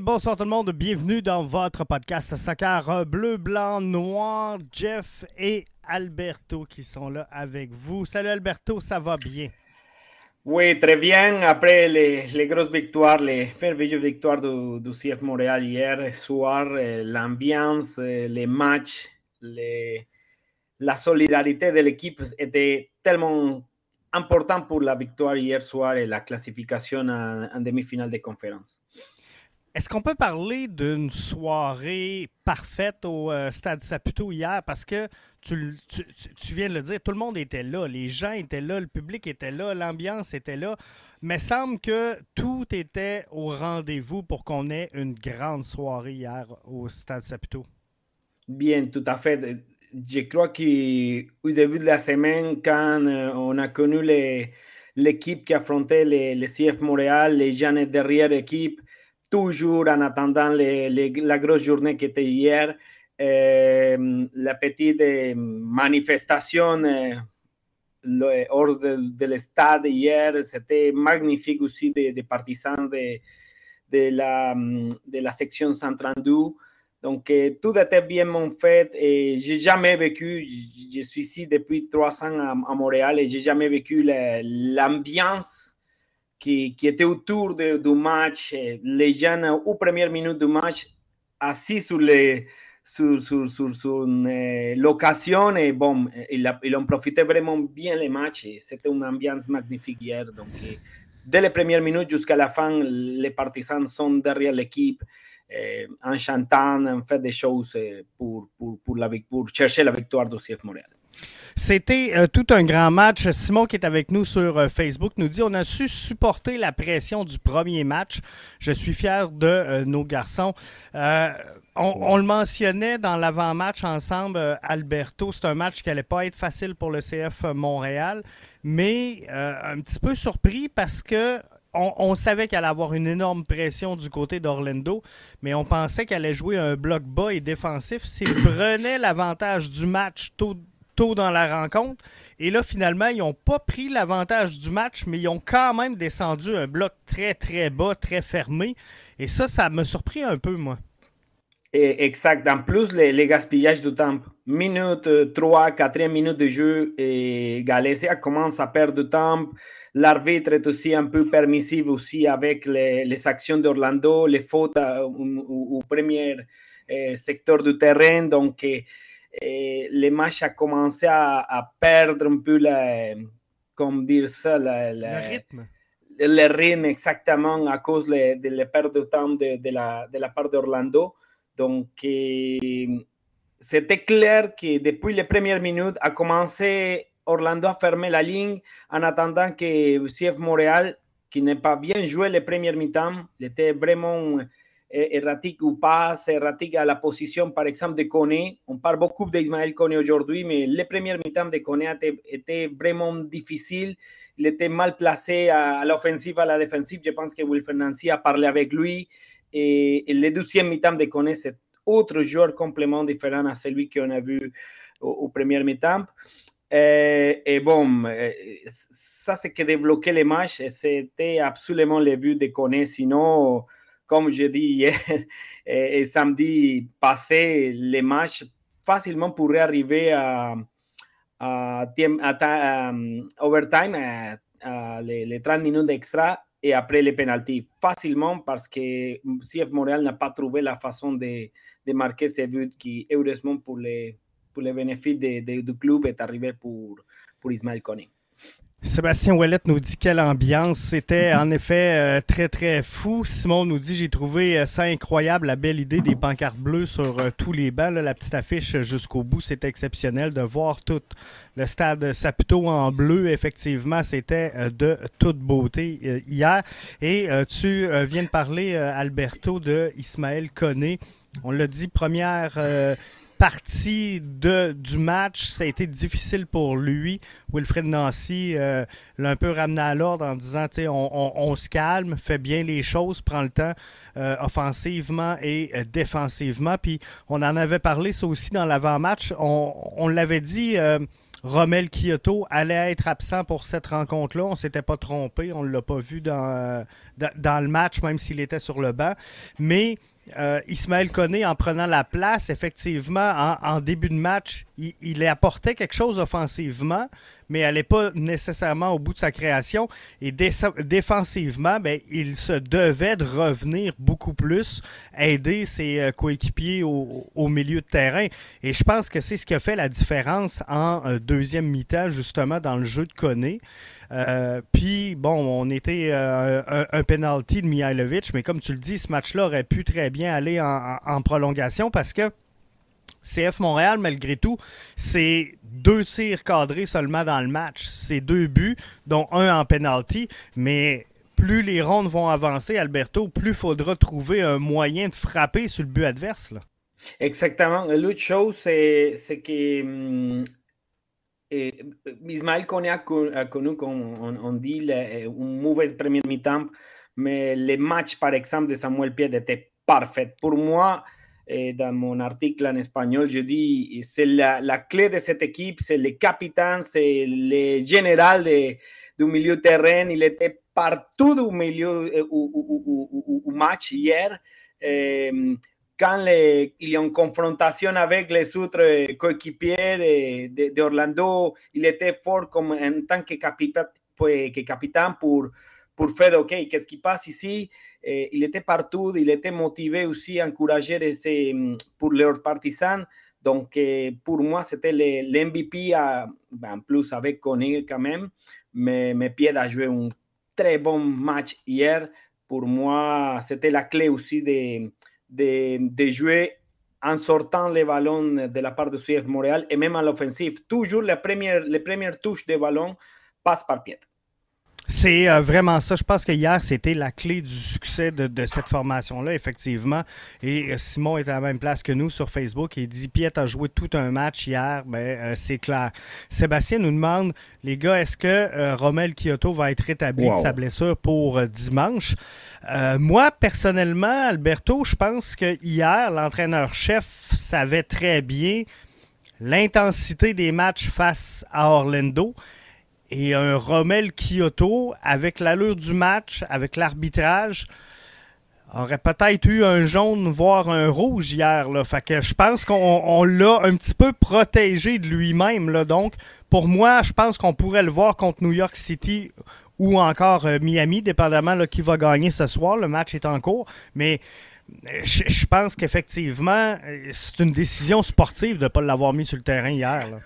Bonsoir tout le monde, bienvenue dans votre podcast Soccer bleu, blanc, noir. Jeff et Alberto qui sont là avec vous. Salut Alberto, ça va bien? Oui, très bien. Après les, les grosses victoires, les merveilleuses victoires du, du CF Montréal hier soir, eh, l'ambiance, eh, les matchs, la solidarité de l'équipe était tellement important pour la victoire hier soir et la classification en, en demi-finale de conférence. Est-ce qu'on peut parler d'une soirée parfaite au euh, Stade Saputo hier? Parce que tu, viens de le dire, tout le monde était là, les gens étaient là, le public était là, l'ambiance était là. Mais semble que tout était au rendez-vous pour qu'on ait une grande soirée hier au Stade Saputo. Bien, tout à fait. Je crois qu'au début de la semaine, quand euh, on a connu l'équipe qui affrontait les, les CF Montréal, les gens derrière l'équipe, toujours en attendant les, les, la grosse journée qui était hier. Euh, la petite manifestation euh, hors de, de hier, c'était magnifique aussi des de partisans de, de, la, de la section 132. Donc, euh, tout était bien fait et j'ai jamais vécu, je suis ici depuis trois ans à, à Montréal et j'ai jamais vécu l'ambiance qui, qui, était autour de, du match, les gens au première minute du match, assis sur, les, sur, sur, sur, sur une location, et bon, ils, ils ont profité vraiment bien les matchs, c'était une ambiance magnifique hier. Donc, dès les premières minutes jusqu'à la fin, les partisans sont derrière l'équipe. En chantant, en fait des choses pour, pour, pour, pour chercher la victoire du CF Montréal. C'était euh, tout un grand match. Simon qui est avec nous sur euh, Facebook nous dit on a su supporter la pression du premier match. Je suis fier de euh, nos garçons. On, on, le mentionnait dans l'avant-match ensemble, Alberto. C'est un match qui n'allait pas être facile pour le CF Montréal, mais un petit peu surpris parce que on, on, savait qu'elle allait avoir une énorme pression du côté d'Orlando, mais on pensait qu'elle allait jouer un bloc bas et défensif s'il prenait l'avantage du match tôt, tôt, dans la rencontre. Et là, finalement, ils n'ont pas pris l'avantage du match, mais ils ont quand même descendu un bloc très, très bas, très fermé. Et ça, ça m'a surpris un peu, moi. Exact. En plus, les, les gaspillages du temps. Minute 3, 4 minutes de jeu, et Galicia commence à perdre du temps l'arbitre est aussi un peu permissif aussi avec les, les actions d'Orlando, les fautes au, premier eh, secteur du terrain. Donc, eh, le match a commencé à, à, perdre un peu la, comme dire ça, la, la, le rythme. Le rythme, exactement, à cause de, de la perte de temps de, de, la, de la part d'Orlando. Donc, eh, c'était clair que depuis les premières minutes a commencé Orlando a fermé la ligne en attendant que CF Montréal, qui n'est pas bien joué les premières mi-temps, était vraiment erratique ou pas, erratique à la position, par exemple, de Kone. On parle beaucoup d'Ismaël Kone aujourd'hui, mais les premières mi-temps de Kone étaient, vraiment difficiles. Il était mal placé à, l'offensive, à la défensive. Je pense que Wilfred Nancy a parlé avec lui. Et, et le deuxième mi-temps de Kone, c'est autre joueur complètement différent à celui qu'on a vu au, au premier mi-temps. Et, et, bon, ça c'est que débloquer les matchs, c'était absolument le but de Koné. Sinon, comme je dis hier et, samedi passé, les matchs facilement pourraient arriver à, à overtime, les, les, 30 minutes d'extra et après les pénalties. Facilement parce que CF Montréal n'a pas trouvé la façon de, marquer ces buts qui, heureusement pour les pour le du club est arrivé pour, pour Ismaël Koné. Sébastien Ouellet nous dit quelle ambiance. C'était en effet euh, très très fou. Simon nous dit j'ai trouvé euh, ça incroyable, la belle idée des pancartes bleues sur euh, tous les bancs, la petite affiche jusqu'au bout. C'était exceptionnel de voir tout le stade Saputo en bleu. Effectivement, c'était de toute beauté hier. Et tu viens de parler, Alberto, de Ismaël Koné. On l'a dit, première partie de, du match, ça a été difficile pour lui. Wilfred Nancy euh, l'a un peu ramené à l'ordre en disant on, on, on, se calme, fait bien les choses, prend le temps euh, offensivement et euh, défensivement. Puis on en avait parlé ça aussi dans l'avant-match. On, on l'avait dit. Euh, Romel Kyoto allait être absent pour cette rencontre-là. On s'était pas trompé. On ne l'a pas vu dans, dans, le match, même s'il était sur le banc. Mais euh, Ismaël Koné, en prenant la place, effectivement, en, début de match, il, il, apportait quelque chose offensivement, mais elle n'est pas nécessairement au bout de sa création. Et défensivement, ben, il se devait de revenir beaucoup plus, aider ses euh, coéquipiers au, milieu de terrain. Et je pense que c'est ce qui a fait la différence en euh, deuxième mi-temps, justement, dans le jeu de Koné. Euh, puis, bon, on était un, un, penalty de Mihailovic, mais comme tu le dis, ce match-là aurait pu très bien aller en prolongation parce que CF Montréal, malgré tout, c'est deux tirs cadrés seulement dans le match. C'est deux buts, dont un en penalty, mais plus les rondes vont avancer, Alberto, plus il faudra trouver un moyen de frapper sur le but adverse. Exactement. L'autre chose, c'est, que eh, Ismaël Koné a, connu, comme on, dit, un mauvais premier mi-temps, mais les matchs, par exemple, de Samuel Pied étaient parfaits. Pour moi, dans mon article en espagnol, je dis c'est la, clé de cette équipe, c'est le capitaine, c'est le général de, du milieu terrain. Il était partout du milieu au, match hier. Quand les, il y a une confrontation avec les autres coéquipiers d'Orlando, il était fort comme en tant que capitaine, que capitaine pour, pour faire, OK, qu'est-ce qui passe ici? Eh, il était partout, il était motivé aussi, encouragé de ces, mm, pour leurs partisans. Donc, eh, pour moi, c'était l'MVP, en plus avec Koné quand même. Mais, mais Pierre a joué un très bon match hier. Pour moi, c'était la clé aussi de, de, jouer en sortant les ballons de la part de CF Montréal et même à l'offensive. Toujours les premières touches de ballon passent par Pierre. C'est euh, vraiment ça. Je pense que hier, c'était la clé du succès de, cette formation-là, effectivement. Et euh, Simon est à la même place que nous sur Facebook. Il dit Piet a joué tout un match hier. Ben, euh, c'est clair. Sébastien nous demande les gars, est-ce que Romel Kyoto va être rétabli de sa blessure pour dimanche? Moi, personnellement, Alberto, je pense que hier, l'entraîneur-chef savait très bien l'intensité des matchs face à Orlando et un Rommel Kyoto, avec l'allure du match, avec l'arbitrage, aurait peut-être eu un jaune, voire un rouge hier. Là. Fait que je pense qu'on l'a un petit peu protégé de lui-même. Là. Donc, pour moi, je pense qu'on pourrait le voir contre New York City ou encore euh, Miami, dépendamment de qui va gagner ce soir. Le match est en cours. Mais euh, je, pense qu'effectivement, euh, c'est une décision sportive de ne pas l'avoir mis sur le terrain hier. Là.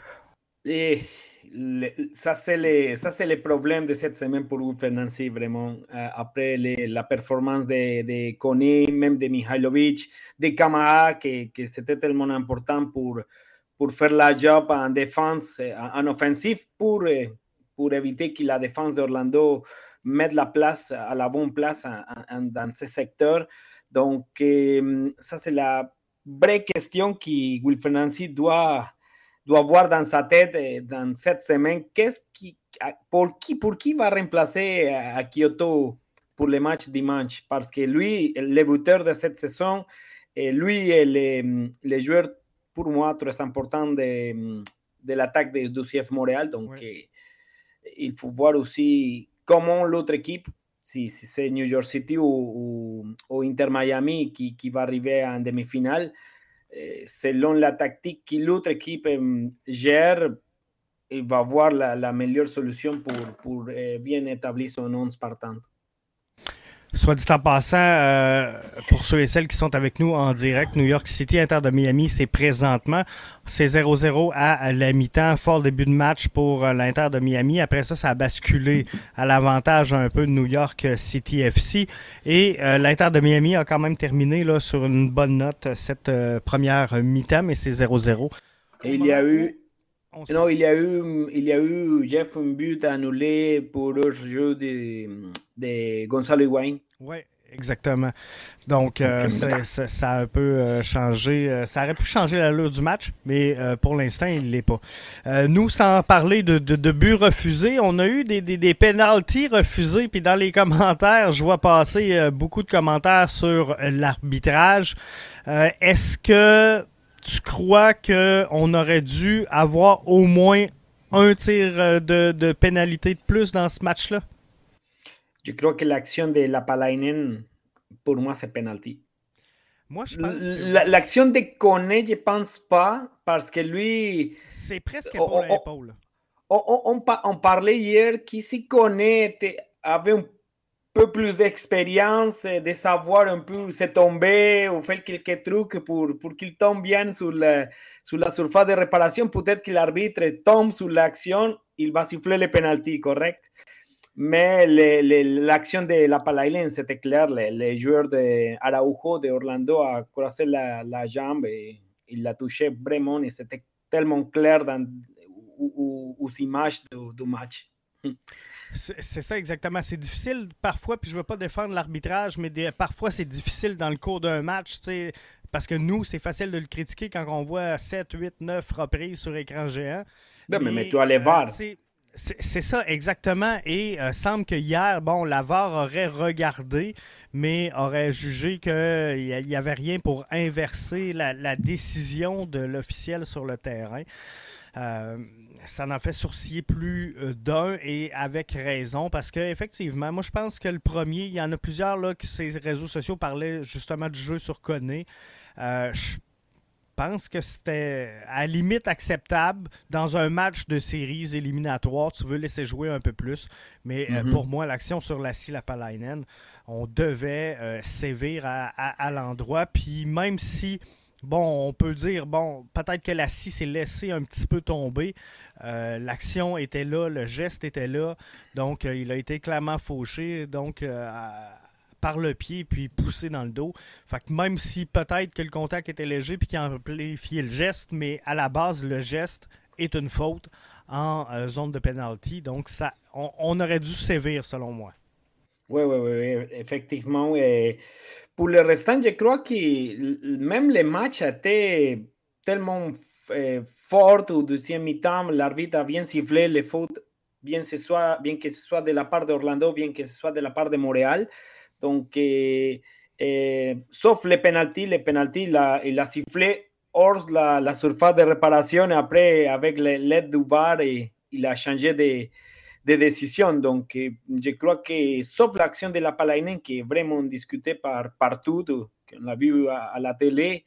Ça, c'est le, ça, c'est le problème de cette semaine pour vous, Nancy, vraiment. Euh, après la performance de, de Koné, même de Mihailovic, de Kamara, que, que c'était tellement important pour, pour faire la job en défense, euh, en, offensif, pour, euh, pour éviter que la défense d'Orlando mette la place à la bonne place dans ce secteur. Donc, ça, c'est la vraie question que Wilfred Nancy doit doit voir dans sa tête eh, dans cette semaine qu'est-ce qui, pour qui, pour qui va remplacer à Kyoto pour le match dimanche? Parce que lui, le buteur de cette saison, et lui est le, le, joueur pour moi très important de, de l'attaque de, du CF Montréal. Donc, ouais. eh, il faut voir aussi comment l'autre équipe, si, si c'est New York City ou, ou, ou Inter Miami qui, qui, va arriver en demi-finale, eh, selon la tactique que l'autre équipe gère, il va avoir la, la meilleure solution pour, pour eh, bien établir son 11 partante. Soit dit en passant, euh, pour ceux et celles qui sont avec nous en direct, New York City, Inter de Miami, c'est présentement. C'est 0-0 à la mi-temps. Fort début de match pour euh, l'Inter de Miami. Après ça, ça a basculé à l'avantage un peu de New York City FC. Et euh, l'Inter de Miami a quand même terminé là, sur une bonne note cette euh, première mi-temps, mais c'est 0-0. Et il y a eu non, il y a eu, il y a eu Jeff un but annulé pour le jeu de, de Gonzalo Higuain. Oui, exactement. Donc, euh, ça, ça, ça, a un peu euh, changé. Euh, ça aurait pu changer l'allure du match, mais pour l'instant, il ne l'est pas. Nous, sans parler de, de, de, buts refusés, on a eu des, des, des pénalties refusés. Puis dans les commentaires, je vois passer beaucoup de commentaires sur l'arbitrage. Est-ce que tu crois qu'on aurait dû avoir au moins un tir de, de pénalité de plus dans ce match-là? Je crois que l'action de Lapalainen, pour moi, c'est penalty. Moi, je pense. L'action de Kone, je pense pas, parce que lui. C'est presque épaule à épaule. On, on, parlait hier qu'ici Kone avait un peu plus d'expérience, de savoir un peu se tomber ou faire quelques trucs pour, pour qu'il tombe bien sur la, sur la surface de réparation. Peut-être que l'arbitre tombe sur l'action, il va siffler le penalty, correct? Mais l'action de la Palainen, c'était clair. Le, joueur de Araujo de Orlando a croisé la, la jambe et il l'a touché vraiment et c'était tellement clair dans aux, images du, match. C'est ça exactement. C'est difficile parfois, puis je ne veux pas défendre l'arbitrage, mais parfois c'est difficile dans le cours d'un match, parce que nous, c'est facile de le critiquer quand on voit 7, 8, 9 reprises sur écran géant. Ben, mais, mais, toi, les VAR. C'est ça, exactement. Et euh, semble que hier, bon, la VAR aurait regardé, mais aurait jugé qu'il n'y avait rien pour inverser la, décision de l'officiel sur le terrain. Euh, ça en fait sourciller plus euh, d'un et avec raison parce que effectivement, moi je pense que le premier, il y en a plusieurs là que ces réseaux sociaux parlaient justement du jeu sur Conné. je pense que c'était à la limite acceptable dans un match de séries éliminatoires. Tu veux laisser jouer un peu plus. Mais euh, mhm. pour moi, l'action sur la Lapalainen, on devait euh, sévir à, l'endroit. Puis même si, bon, on peut dire, bon, peut-être que la scie s'est laissée un petit peu tomber. Euh, l'action était là, le geste était là. Donc, il a été clairement fauché. Donc, par le pied puis poussé dans le dos. Fait que même si peut-être que le contact était léger puis qu'il a amplifié le geste, mais à la base, le geste est une faute en euh, zone de penalty. Donc, ça, on, aurait dû sévir selon moi. Oui, oui, oui, effectivement. Pour le restant, je crois que même le match a été tellement euh, fort au deuxième mi-temps. L'arbitre a bien sifflé les fautes, bien, ce soit, bien que ce soit de la part d'Orlando, bien que ce soit de la part de Montréal. Donc, euh, euh, sauf les penalties, les penalties, il a sifflé hors la, la, surface de réparation après, avec l'aide du VAR, et, il a changé de, de, décision. Donc, je crois que, sauf l'action de la Palainen, qui est vraiment discutée par, partout, qu'on l'a vu à, la télé,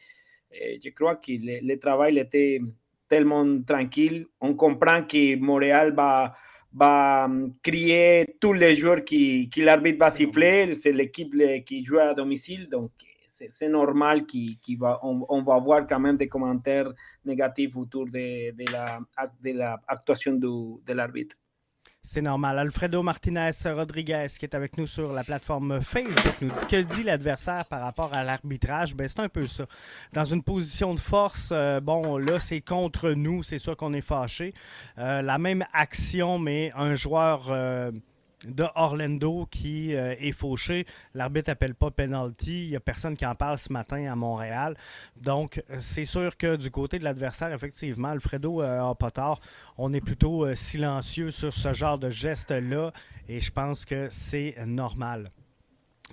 je crois que le, le, travail était tellement tranquille. On comprend que Montréal va va crier tous les joueurs qui, qui l'arbitre va siffler. C'est l'équipe qui joue à domicile, donc c'est normal qu'on va, on, va avoir quand même des commentaires négatifs autour de, de la, de la actuation du, de l'arbitre. C'est normal. Alfredo Martinez Rodriguez, qui est avec nous sur la plateforme Facebook, nous dit que dit l'adversaire par rapport à l'arbitrage? Ben, c'est un peu ça. Dans une position de force, euh, bon, là, c'est contre nous, c'est sûr qu'on est fâché. Euh, la même action, mais un joueur. Euh, de Orlando qui euh, est fauché. L'arbitre n'appelle pas penalty. Il n'y a personne qui en parle ce matin à Montréal. Donc, c'est sûr que du côté de l'adversaire, effectivement, Alfredo euh, a pas tort. On est plutôt euh, silencieux sur ce genre de geste-là et je pense que c'est normal.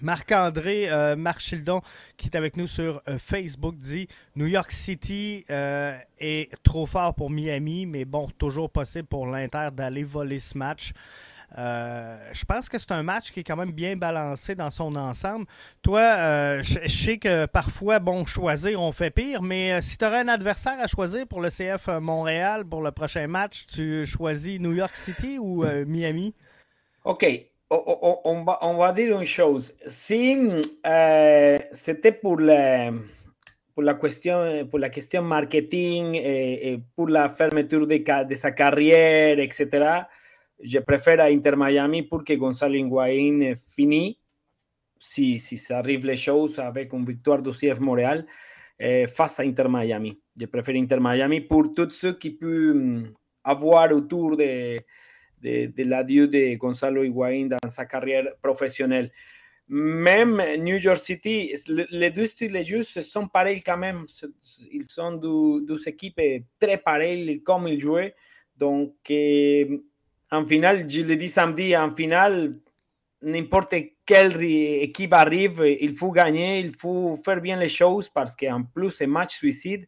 Marc-André Marchildon, qui est avec nous sur Facebook, dit New York City est trop fort pour Miami, mais bon, toujours possible pour l'Inter d'aller voler ce match. Euh, je pense que c'est un match qui est quand même bien balancé dans son ensemble. Toi, euh, je, sais que parfois, bon, choisir, on fait pire, mais euh, si tu aurais un adversaire à choisir pour le CF Montréal pour le prochain match, tu choisis New York City ou Miami? OK. On, va, dire une chose. Si c'était pour pour la question, pour la question marketing et, pour la fermeture de, sa carrière, etc., je préfère à Inter Miami pour que Gonzalo Higuaín finisse, si, si ça arrive les choses avec une victoire du CF Montréal, eh, face à Inter Miami. Je préfère Inter Miami pour tout ce qui peut mm, avoir autour de, de, l'adieu de Gonzalo Higuaín dans sa carrière professionnelle. Même New York City, les deux styles de jeu sont pareils quand même. Ils sont deux, équipes très pareilles comme ils jouaient. Donc, eh, en finale, je l'ai dit samedi, en finale, n'importe quelle équipe arrive, il faut gagner, il faut faire bien les choses parce qu'en plus, c'est match suicide.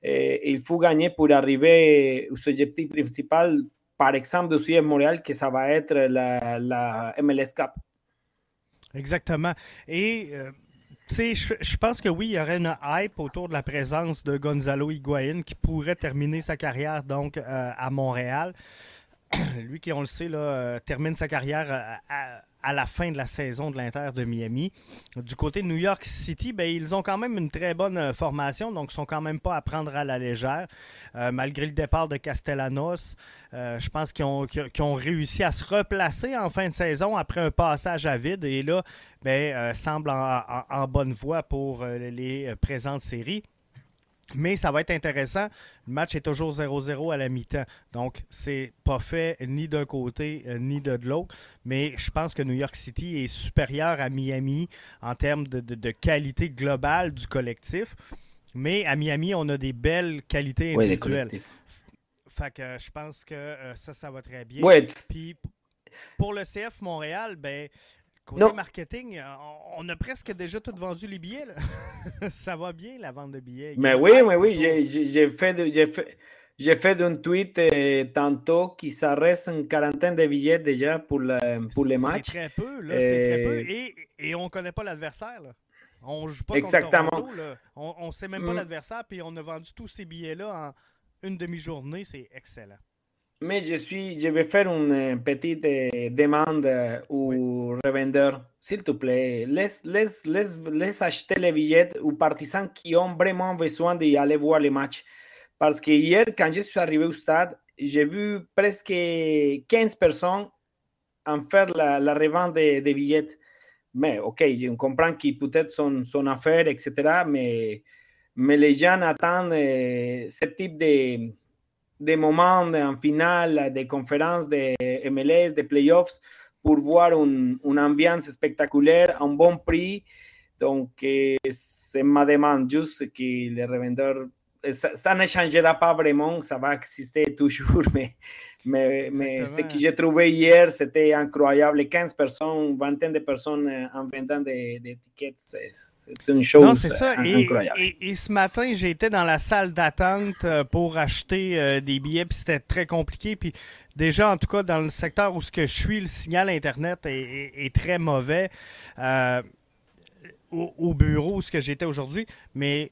Eh, il faut gagner pour arriver au objectif principal par exemple, de CF Montréal, que ça va être la, la MLS Cup. Exactement. Et euh, je, pense que oui, il y aurait une hype autour de la présence de Gonzalo Higuain qui pourrait terminer sa carrière donc euh, à Montréal. Lui qui, on le sait, là, euh, termine sa carrière à, à la fin de la saison de l'Inter de Miami. Du côté de New York City, ben, ils ont quand même une très bonne euh, formation, donc ils sont quand même pas à prendre à la légère. Euh, malgré le départ de Castellanos, euh, je pense qu'ils ont, réussi à se replacer en fin de saison après un passage à vide et là, ben, semble en, bonne voie pour les présentes séries. Mais ça va être intéressant. Le match est toujours 0-0 à la mi-temps. Donc, c'est pas fait ni d'un côté euh, ni de l'autre. Mais je pense que New York City est supérieur à Miami en termes de, qualité globale du collectif. Mais à Miami, on a des belles qualités individuelles. fait que je pense que euh, ça, ça va très bien. Puis, pour le CF Montréal, ben, Côté marketing, euh, on a presque déjà tout vendu les billets. ça va bien la vente de billets. Mais oui, mais oui, j'ai fait, j'ai fait, un tweet euh, tantôt qui ça reste une quarantaine de billets déjà pour, pour les matchs. C'est très peu, là, c'est très peu. Et, et on ne connaît pas l'adversaire. On joue pas Exactement. contre Toronto, On ne sait même pas mm. l'adversaire, puis on a vendu tous ces billets-là en une demi-journée. C'est excellent. Mais je, suis, je vais faire une petite demande aux revendeurs. S'il te plaît, laisse, laisse, laisse, laisse, acheter les billets aux partisans qui ont vraiment besoin d'aller voir les matchs. Parce que hier, quand je suis arrivé au stade, j'ai vu presque 15 personnes en faire la, la revente des, billets. Mais ok, je comprends qu'ils peut-être sont, son affaires, etc. Mais, mais les gens attendent ce type de des moments en finale, des conférences de MLS, de playoffs, pour voir une, ambiance spectaculaire, un bon prix. Donc, c'est ma demande, juste que les revendeurs, ça, ça, ne changera pas vraiment, ça va exister toujours, mais mais, mais ce que j'ai trouvé hier, c'était incroyable. 15 personnes, vingtaine de personnes euh, en vendant des, des tickets, c'est une chose non, ça. incroyable. Et, et, ce matin, j'étais dans la salle d'attente euh, pour acheter euh, des billets, puis c'était très compliqué. Puis déjà, en tout cas, dans le secteur où ce que je suis, le signal Internet est, est, très mauvais. au, au, bureau où ce que j'étais aujourd'hui, mais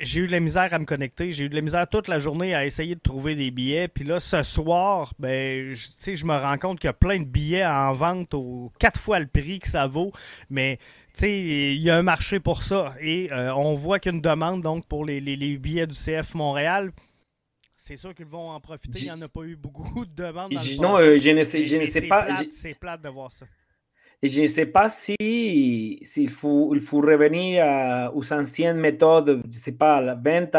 j'ai eu de la misère à me connecter. J'ai eu de la misère toute la journée à essayer de trouver des billets. Puis là, ce soir, ben, je, je me rends compte qu'il y a plein de billets en vente au quatre fois le prix que ça vaut. Mais il y a un marché pour ça. Et euh, on voit qu'il y a une demande donc pour les, billets du CF Montréal. C'est sûr qu'ils vont en profiter. Il n'y en a pas eu beaucoup de demandes. non, euh, je ne sais, je ne sais pas. C'est plate de voir ça. Et je ne sais pas si s'il faut, il faut revenir à, aux anciennes méthodes, je ne sais pas, la vente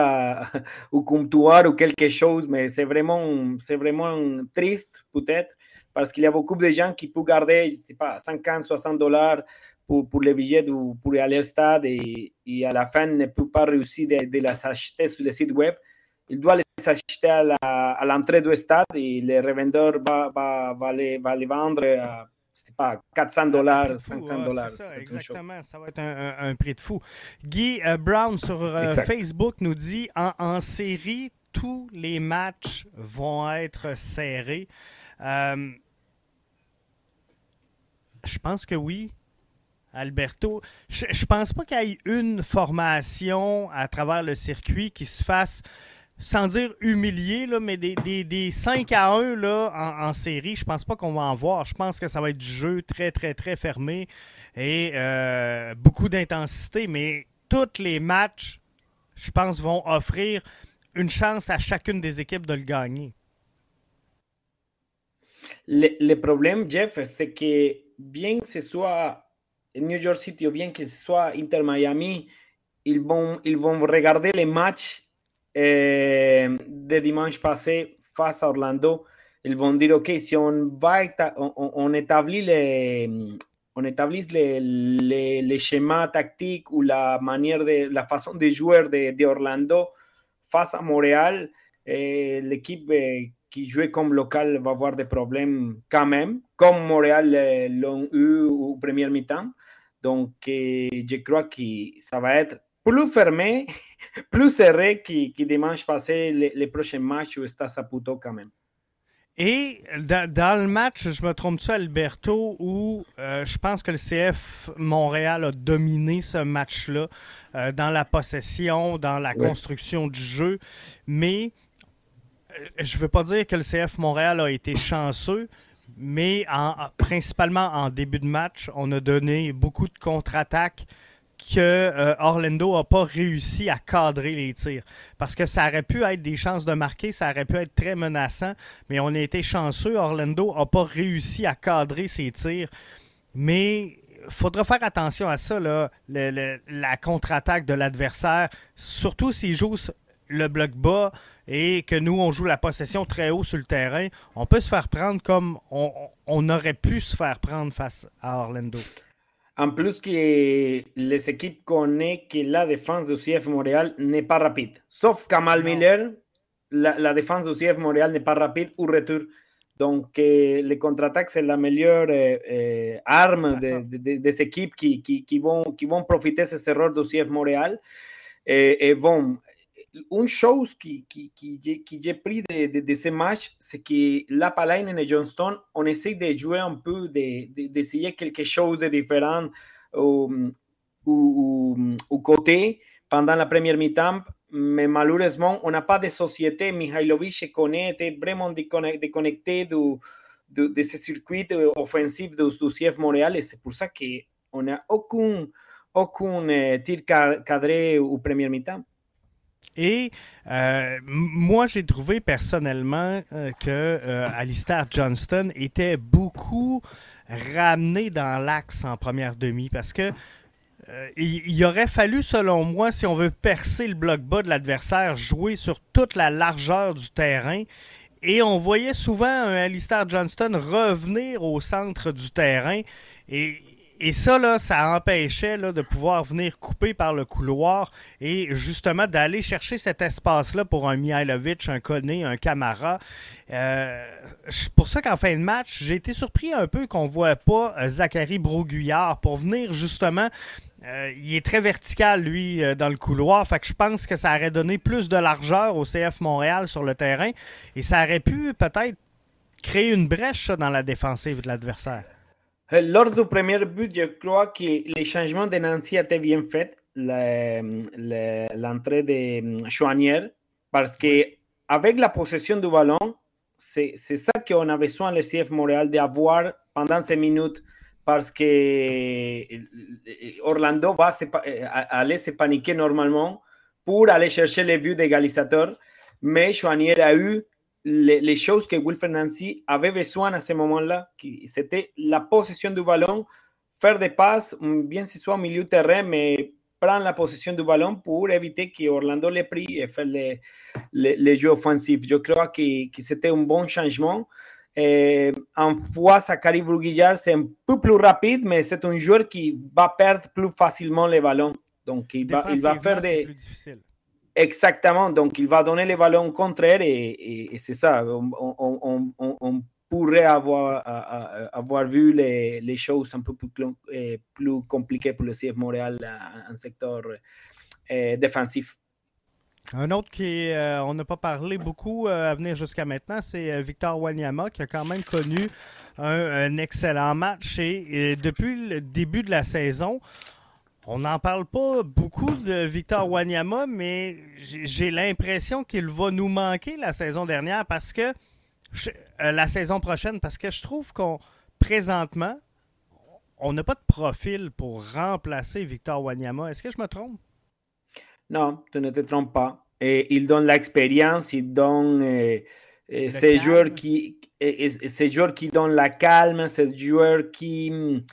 au comptoir ou quelque chose, mais c'est vraiment, vraiment triste peut-être parce qu'il y a beaucoup de gens qui peuvent garder, je ne sais pas, 50, 60 dollars pour, les billets ou pour aller au stade et, et, à la fin ne peut pas réussir de, de, les acheter sur le site web. Il doit les acheter à l'entrée du stade et le revendeur va, va, va, les, va les vendre à c'est pas 400 dollars, 500 dollars. exactement, ça va être un, prix de fou. Guy euh, Brown sur euh, Facebook nous dit en, série, tous les matchs vont être serrés. Euh, je pense que oui. Alberto, je, je pense pas qu'il y ait une formation à travers le circuit qui se fasse sans dire humilié, là, mais des, des, 5 à 1 là, en, série, je pense pas qu'on va en voir. Je pense que ça va être du jeu très, très, très fermé et euh, beaucoup d'intensité. Mais tous les matchs, je pense, vont offrir une chance à chacune des équipes de le gagner. Le, problème, Jeff, c'est que bien que ce soit New York City ou bien que ce soit Inter Miami, ils vont, ils vont regarder les matchs de dimanche passé face à Orlando, ils vont dire, OK, si on, va on, établit les, on établit les, les, les, schémas tactiques ou la manière de la façon de jouer de, de Orlando face à Montréal, eh, l'équipe eh, qui jouait comme local va avoir des problèmes quand même, comme Montréal l'ont eu au premier mi-temps. Donc, je crois que ça va être plus fermé, plus serré que, que dimanche passé, les, les, prochains matchs où está Saputo quand même. Et dans, le match, je me trompe-tu, Alberto, où euh, je pense que le CF Montréal a dominé ce match-là euh, dans la possession, dans la construction du jeu. Mais euh, je ne veux pas dire que le CF Montréal a été chanceux, mais principalement en début de match, on a donné beaucoup de contre-attaques que euh, Orlando n'a pas réussi à cadrer les tirs. Parce que ça aurait pu être des chances de marquer, ça aurait pu être très menaçant, mais on a été chanceux. Orlando n'a pas réussi à cadrer ses tirs. Mais faudra faire attention à ça, la contre-attaque de l'adversaire, surtout s'il joue le bloc bas et que nous, on joue la possession très haut sur le terrain. On peut se faire prendre comme on aurait pu se faire prendre face à Orlando. En plus que les équipes connaissent que la défense du CF Montréal n'est pas rapide. Sauf Kamal Miller, la, défense du CF Montréal n'est pas rapide ou retour. Donc, euh, les contre-attaques, c'est la meilleure euh, arme des équipes qui, qui, vont, qui vont profiter de ces erreurs du CF Montréal. Et, et bon, une chose qui, qui, qui, j'ai pris de, de, ce match, c'est que la Palainen et Johnston, on essaie de jouer un peu, d'essayer de, quelque chose de différent au, au, au, côté pendant la première mi-temps, mais malheureusement, on n'a pas de société. Mihailovic connaît, était vraiment déconnecté de, de, de ce circuit offensif du, du CF Montréal c'est pour ça qu'on n'a aucun, aucun euh, tir cadré au premier mi-temps. Et euh, moi, j'ai trouvé personnellement euh, que euh, Alistair Johnston était beaucoup ramené dans l'axe en première demi parce que il, aurait fallu, selon moi, si on veut percer le bloc bas de l'adversaire, jouer sur toute la largeur du terrain. Et on voyait souvent un Alistair Johnston revenir au centre du terrain. Et et ça, ça empêchait de pouvoir venir couper par le couloir et justement d'aller chercher cet espace-là pour un Mihailovic, un Koné, un Camara. Euh, pour ça qu'en fin de match, j'ai été surpris un peu qu'on ne voit pas euh, Zachary Broguillard pour venir justement euh, il est très vertical, lui, dans le couloir. Fait que je pense que ça aurait donné plus de largeur au CF Montréal sur le terrain. Et ça aurait pu peut-être créer une brèche dans la défensive de l'adversaire. Lors du premier but, je crois que les changements de Nancy étaient bien faits, l'entrée de Chouanière, parce que avec la possession du ballon, c'est ça qu'on a besoin, le CF Montréal, d'avoir pendant ces minutes, parce que Orlando va se, aller se paniquer normalement pour aller chercher les buts d'égalisateur, mais Chouanière a eu les, choses que Wilfred Nancy avait besoin à ce moment-là, c'était la possession du ballon, faire des passes, bien si soit au milieu terrain, mais prendre la possession du ballon pour éviter que Orlando les pris et faire les, les, jeux offensifs. Je crois que, que c'était un bon changement. Et en fois, Zachary Bruguillard, c'est un peu plus rapide, mais c'est un joueur qui va perdre plus facilement les ballons. Donc, il va, il va faire des. Exactement, donc il va donner les ballons contraires et, et, c'est ça. On, pourrait avoir, avoir vu les, les, choses un peu plus, euh, plus compliquées pour le CF Montréal en secteur euh, défensif. Un autre qui euh, on n'a pas parlé beaucoup à venir jusqu'à maintenant, c'est Victor Wanyama qui a quand même connu un, un excellent match et, depuis le début de la saison, on n'en parle pas beaucoup de Victor Wanyama, mais j'ai l'impression qu'il va nous manquer la saison dernière parce que euh, la saison prochaine, parce que je trouve qu'on présentement, on n'a pas de profil pour remplacer Victor Wanyama. Est-ce que je me trompe? Non, tu ne te trompes pas. Et il donne l'expérience, il donne euh, euh, ces joueurs qui, ces joueurs qui donnent la calme, ces joueurs qui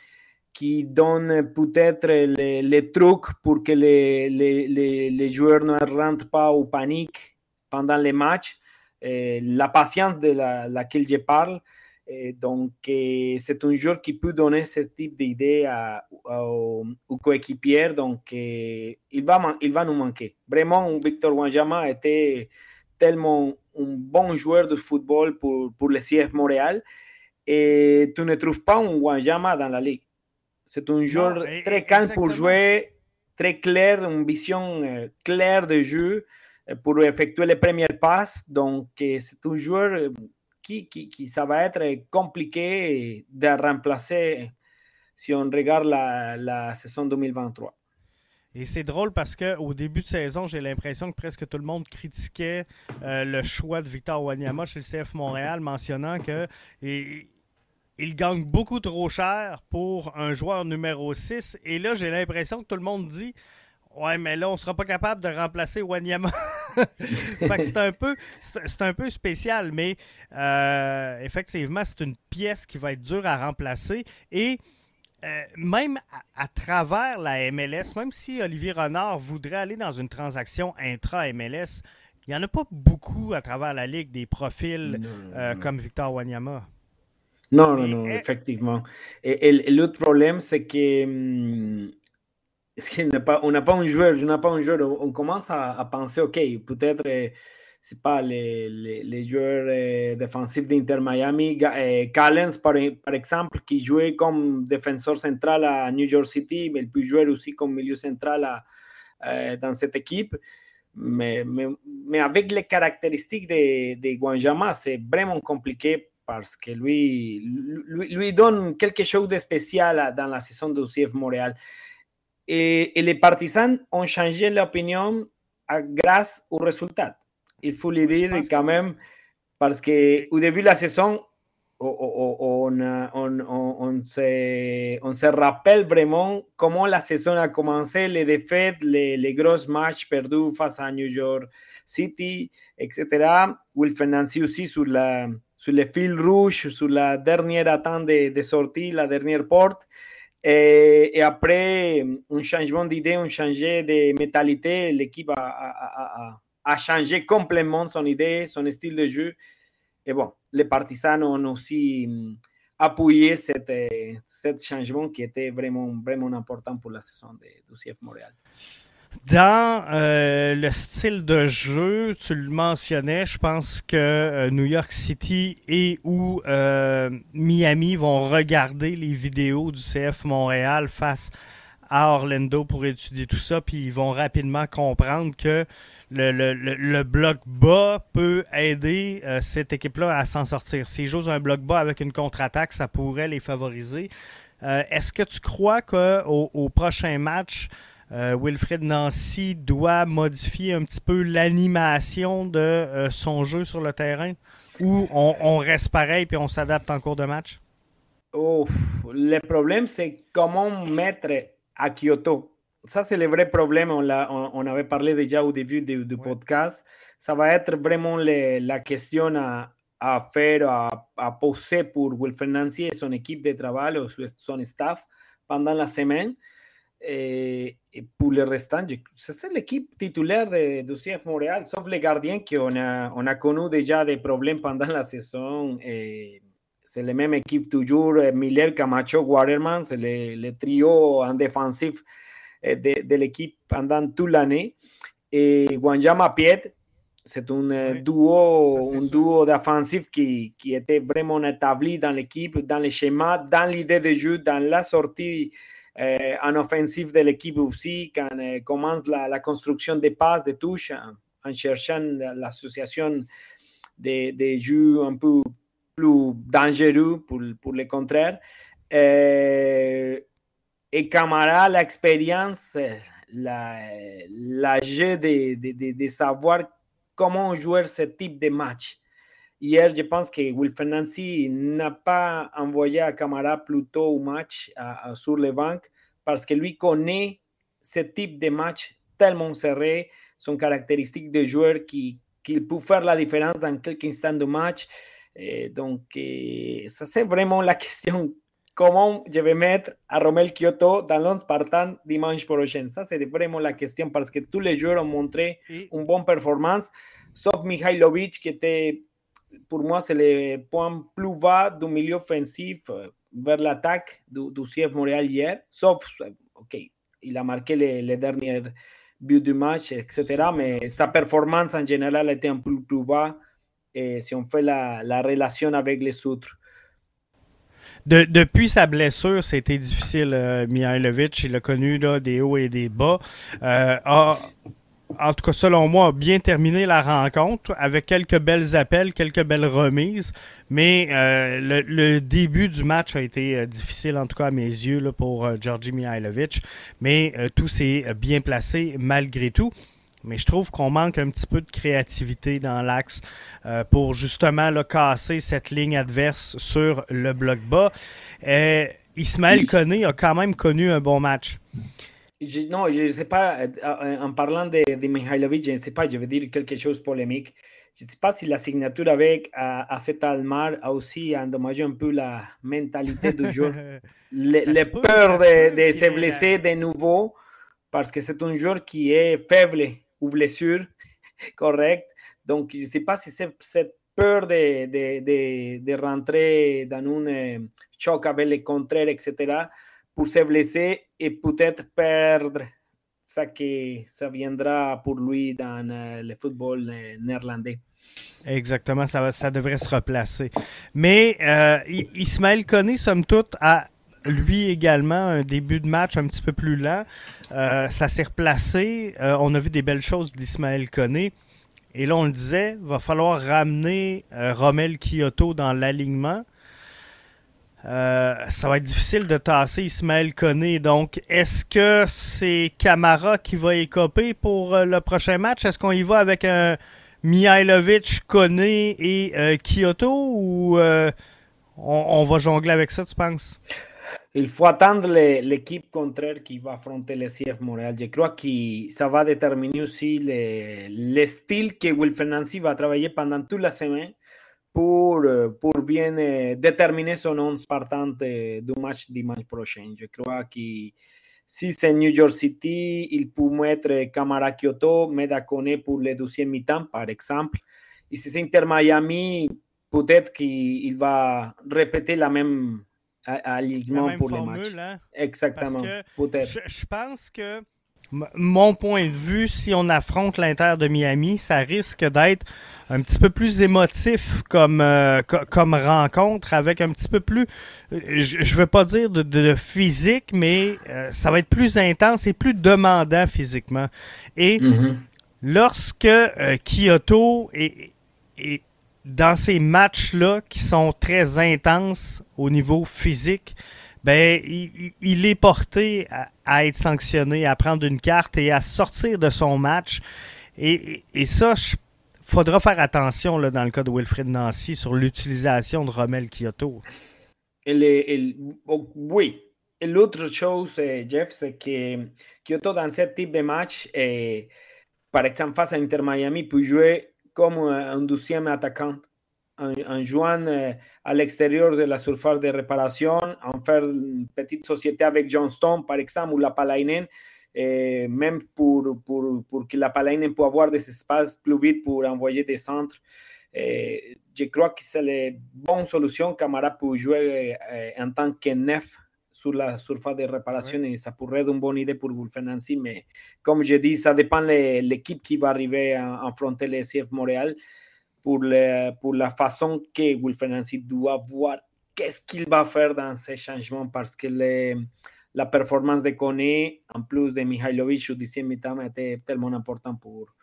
qui donne peut-être les, trucs pour que les, les, les, joueurs ne rentrent pas au panique pendant les matchs. La patience de la, laquelle je parle. Donc, c'est un joueur qui peut donner ce type d'idée aux, coéquipiers. Donc, il va, il va nous manquer. Vraiment, Victor Wanjama était tellement un bon joueur de football pour, pour le CF Montréal. Et tu ne trouves pas un Wanjama dans la ligue. C'est un joueur eh, très calme pour jouer, très clair, une vision euh, claire de jeu euh, pour effectuer les premières passes. Donc, euh, c'est un joueur qui, qui, qui, ça va être compliqué de remplacer si on regarde la, la saison 2023. Et c'est drôle parce qu'au début de saison, j'ai l'impression que presque tout le monde critiquait euh, le choix de Victor Wanyama chez le CF Montréal, mentionnant que il gagne beaucoup trop cher pour un joueur numéro 6. Et là, j'ai l'impression que tout le monde dit Ouais, mais là, on sera pas capable de remplacer Wanyama. c'est un peu c'est un peu spécial, mais euh, effectivement, c'est une pièce qui va être dure à remplacer. Et euh, même à, travers la MLS, même si Olivier Renard voudrait aller dans une transaction intra-MLS, il n'y en a pas beaucoup à travers la Ligue des profils euh, comme Victor Wanyama. Non, non, non, effectivement. Et, l'autre problème, c'est que, hum, on n'a pas, un joueur, n'ai pas un joueur, on commence à, penser, OK, peut-être c'est pas les, les, joueurs euh, défensifs d'Inter Miami. Euh, Callens, par, par, exemple, qui jouait comme défenseur central à New York City, mais il peut jouer aussi comme milieu central à, euh, dans cette équipe. Mais, mais, mais, avec les caractéristiques de, de Guanjama, c'est vraiment compliqué parce que lui, lui, lui, donne quelque chose de spécial dans la saison de CF Montréal. Et, et les partisans ont changé l'opinion grâce aux résultats il faut le dire quand même, parce qu'au début de la saison, on, on, on, se, on, se, rappelle vraiment comment la saison a commencé, les défaites, les, les gros matchs perdus face à New York City, etc. Will Fernandez aussi sur, la, sur le fil rouge, sur la dernière attente de, sortie, la dernière porte. Et, après, un changement d'idée, un changement de mentalité, l'équipe a, changé complètement son idée, son style de jeu. Et bon, les partisans ont aussi mm, appuyé cet, cet changement qui était vraiment, vraiment important pour la saison de, du CF Montréal. Dans euh, le style de jeu, tu le mentionnais, je pense que euh, New York City et ou euh, Miami vont regarder les vidéos du CF Montréal face à Orlando pour étudier tout ça, puis ils vont rapidement comprendre que le, le, le, bloc bas peut aider euh, cette équipe-là à s'en sortir. S'ils jouent un bloc bas avec une contre-attaque, ça pourrait les favoriser. Euh, est-ce que tu crois qu'au au prochain match, euh, Wilfred Nancy doit modifier un petit peu l'animation de son jeu sur le terrain ou on, on reste pareil puis on s'adapte en cours de match? Oh, le problème, c'est comment mettre à Kyoto ça, c'est le vrai problème. On, on, avait parlé déjà au début du, podcast. Ça va être vraiment la question à, à faire, à, à, poser pour Wilfred Nancy et son équipe de travail ou son staff pendant la semaine. Et, pour le restant, c'est l'équipe titulaire de, du CF Montréal, sauf les gardiens qu'on a, on a connu déjà des problèmes pendant la saison. C'est la même équipe toujours, Miller, Camacho, Waterman, c'est le, le trio en défensif eh, de, l'équipe pendant toute l'année. Et Wanjama Piet, c'est un eh, duo, un duo d'offensif qui, qui, était vraiment établi dans l'équipe, dans les schémas, dans l'idée de jeu, dans la sortie eh, en offensive de l'équipe aussi, quand commence la, construction des passes, des touches, en, cherchant l'association des, des, jeux un peu plus dangereux pour, pour le contraire. Et Camara, l'expérience, la, la jeu de, savoir comment jouer ce type de match. Hier, je pense que Wilfred Nancy n'a pas envoyé à Camara plutôt au match sur le banc parce que lui connaît ce type de match tellement serré, son caractéristique de joueur qui, qui peut faire la différence dans quelques instants de match. Et donc, ça c'est vraiment la question comment je vais mettre à Romel Kyoto dans l'on Spartan dimanche prochain? Ça, c'est vraiment la question parce que tous les joueurs ont montré une bonne performance, sauf Mihailovic, qui était, pour moi, c'est le point plus bas du milieu offensif euh, vers l'attaque du, du CF Montréal hier. Sauf, euh, OK, il a marqué les, les derniers buts du match, etc. Mais sa performance en général était un peu plus bas et si on fait la, la relation avec les autres depuis sa blessure, c'était difficile, euh, Mihailovic. Il a connu là, des hauts et des bas. Euh, en tout cas selon moi, bien terminé la rencontre avec quelques belles appels, quelques belles remises. Mais euh, le, début du match a été euh, difficile, en tout cas à mes yeux, là, pour euh, Georgi Mihailovic. Mais tout s'est bien placé malgré tout. Mais je trouve qu'on manque un petit peu de créativité dans l'axe pour justement là, casser cette ligne adverse sur le bloc bas. Ismaël Koné a quand même connu un bon match. Non, je ne sais pas, en parlant de, de Mihailovic, je ne sais pas, je vais dire quelque chose de polémique. Je ne sais pas si la signature avec Acet Almar a aussi endommagé un peu la mentalité du joueur. les, peurs de, de se blesser de nouveau, parce que c'est un joueur qui est faible ou blessure, correct. Donc, je ne sais pas si cette peur de, de, de, rentrer dans un euh, choc avec les contraires, etc., pour se blesser et peut-être perdre ça que ça viendra pour lui dans euh, le football euh, néerlandais. Exactement, ça, ça devrait se replacer. Mais euh, Ismaël Koné, somme toute, a lui également un début de match un petit peu plus lent. ça s'est replacé. on a vu des belles choses d'Ismaël Koné. Et là, on le disait, va falloir ramener Romel Kyoto dans l'alignement. Euh, ça va être difficile de tasser Ismaël Koné. Donc, est-ce que c'est Camara qui va écoper pour euh, le prochain match? Est-ce qu'on y va avec un Mihailovic, Koné et euh, Kyoto ou on, va jongler avec ça, tu penses? Il faut attendre l'équipe contraire qui va affronter le CF Montréal. Je crois que ça va déterminer aussi le, style que Wilfred Nancy va travailler pendant toute la semaine pour, euh, pour bien déterminer son nom partant du match dimanche prochain. Je crois que si c'est New York City, il peut mettre Camara Kyoto, Medakone pour le deuxième mi-temps, par exemple. Et si c'est Inter Miami, peut-être qu'il va répéter la même alignement pour les matchs. Hein? Exactement. Je pense que mon point de vue, si on affronte l'Inter de Miami, ça risque d'être un petit peu plus émotif comme, euh, comme rencontre, avec un petit peu plus, je ne veux pas dire de, physique, mais euh, ça va être plus intense et plus demandant physiquement. Et mm-hmm. lorsque euh, Kyoto est, est, dans ces matchs-là qui sont très intenses au niveau physique, ben, il, est porté à, être sanctionné, à prendre une carte et à sortir de son match. Et, ça, il faudra faire attention là, dans le cas de Wilfred Nancy sur l'utilisation de Romel Kyoto. Oh, oui. L'autre chose, eh, Jeff, c'est que Kyoto, dans ce type de match, eh, par exemple, face à Inter Miami, peut jouer comme un deuxième attaquant en, jouant euh, à l'extérieur de la surface de réparation, en faire une petite société avec Johnston, par exemple, ou la Palainen, et même pour, pour, pour que la Palainen puisse avoir des espaces plus vite pour envoyer des centres. Et je crois que c'est la bonne solution. Camara peut jouer en tant que neuf sur la surface de réparation et ça pourrait être une bonne idée pour Nancy. Mais comme je dis, ça dépend de l'équipe qui va arriver à affronter le CF Montréal pour, la façon que Wilfred Nancy doit voir qu'est-ce qu'il va faire dans ces changements parce que la performance de Kone, en plus de Mihailovic au 10 mi-temps, était tellement important pour,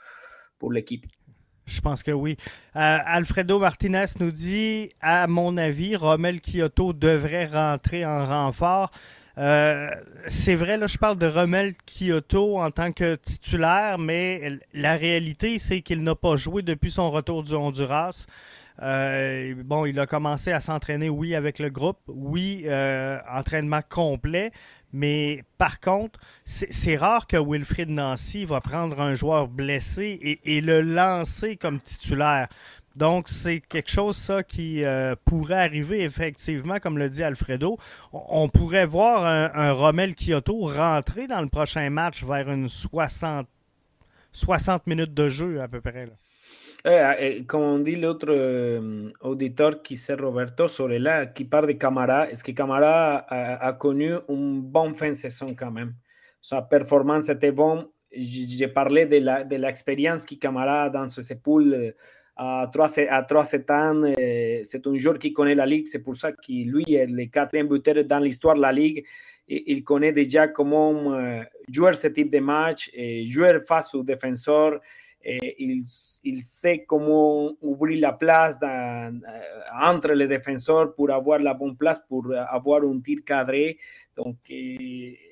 pour l'équipe. Je pense que oui. Euh, Alfredo Martinez nous dit, à mon avis, Romel Kyoto devrait rentrer en renfort. Euh, c'est vrai, là, je parle de Romel Kyoto en tant que titulaire, mais la réalité, c'est qu'il n'a pas joué depuis son retour du Honduras. Euh, bon, il a commencé à s'entraîner, oui, avec le groupe, oui, euh, entraînement complet, mais par contre, c'est rare que Wilfried Nancy va prendre un joueur blessé et le lancer comme titulaire. Donc, c'est quelque chose, ça, qui euh, pourrait arriver effectivement, comme le dit Alfredo. On, pourrait voir un, Rommel Kyoto rentrer dans le prochain match vers une 60, 60 minutes de jeu à peu près. Eh, eh, comme on dit l'autre euh, auditeur qui c'est Roberto Solela, qui parle de Camara, est-ce que Camara a, connu une bonne fin de saison quand même? Sa performance était bonne. J'ai parlé de l'expérience la, de que Camara dans ce poules à 3, à 3 7 ans. C'est un joueur qui connaît la Ligue. C'est pour ça que lui est le quatrième buteur dans l'histoire de la Ligue. Il connaît déjà comment jouer ce type de match, jouer face aux défenseurs. Et il, sait comment ouvrir la place dans, entre les défenseurs pour avoir la bonne place, pour avoir un tir cadré. Donc,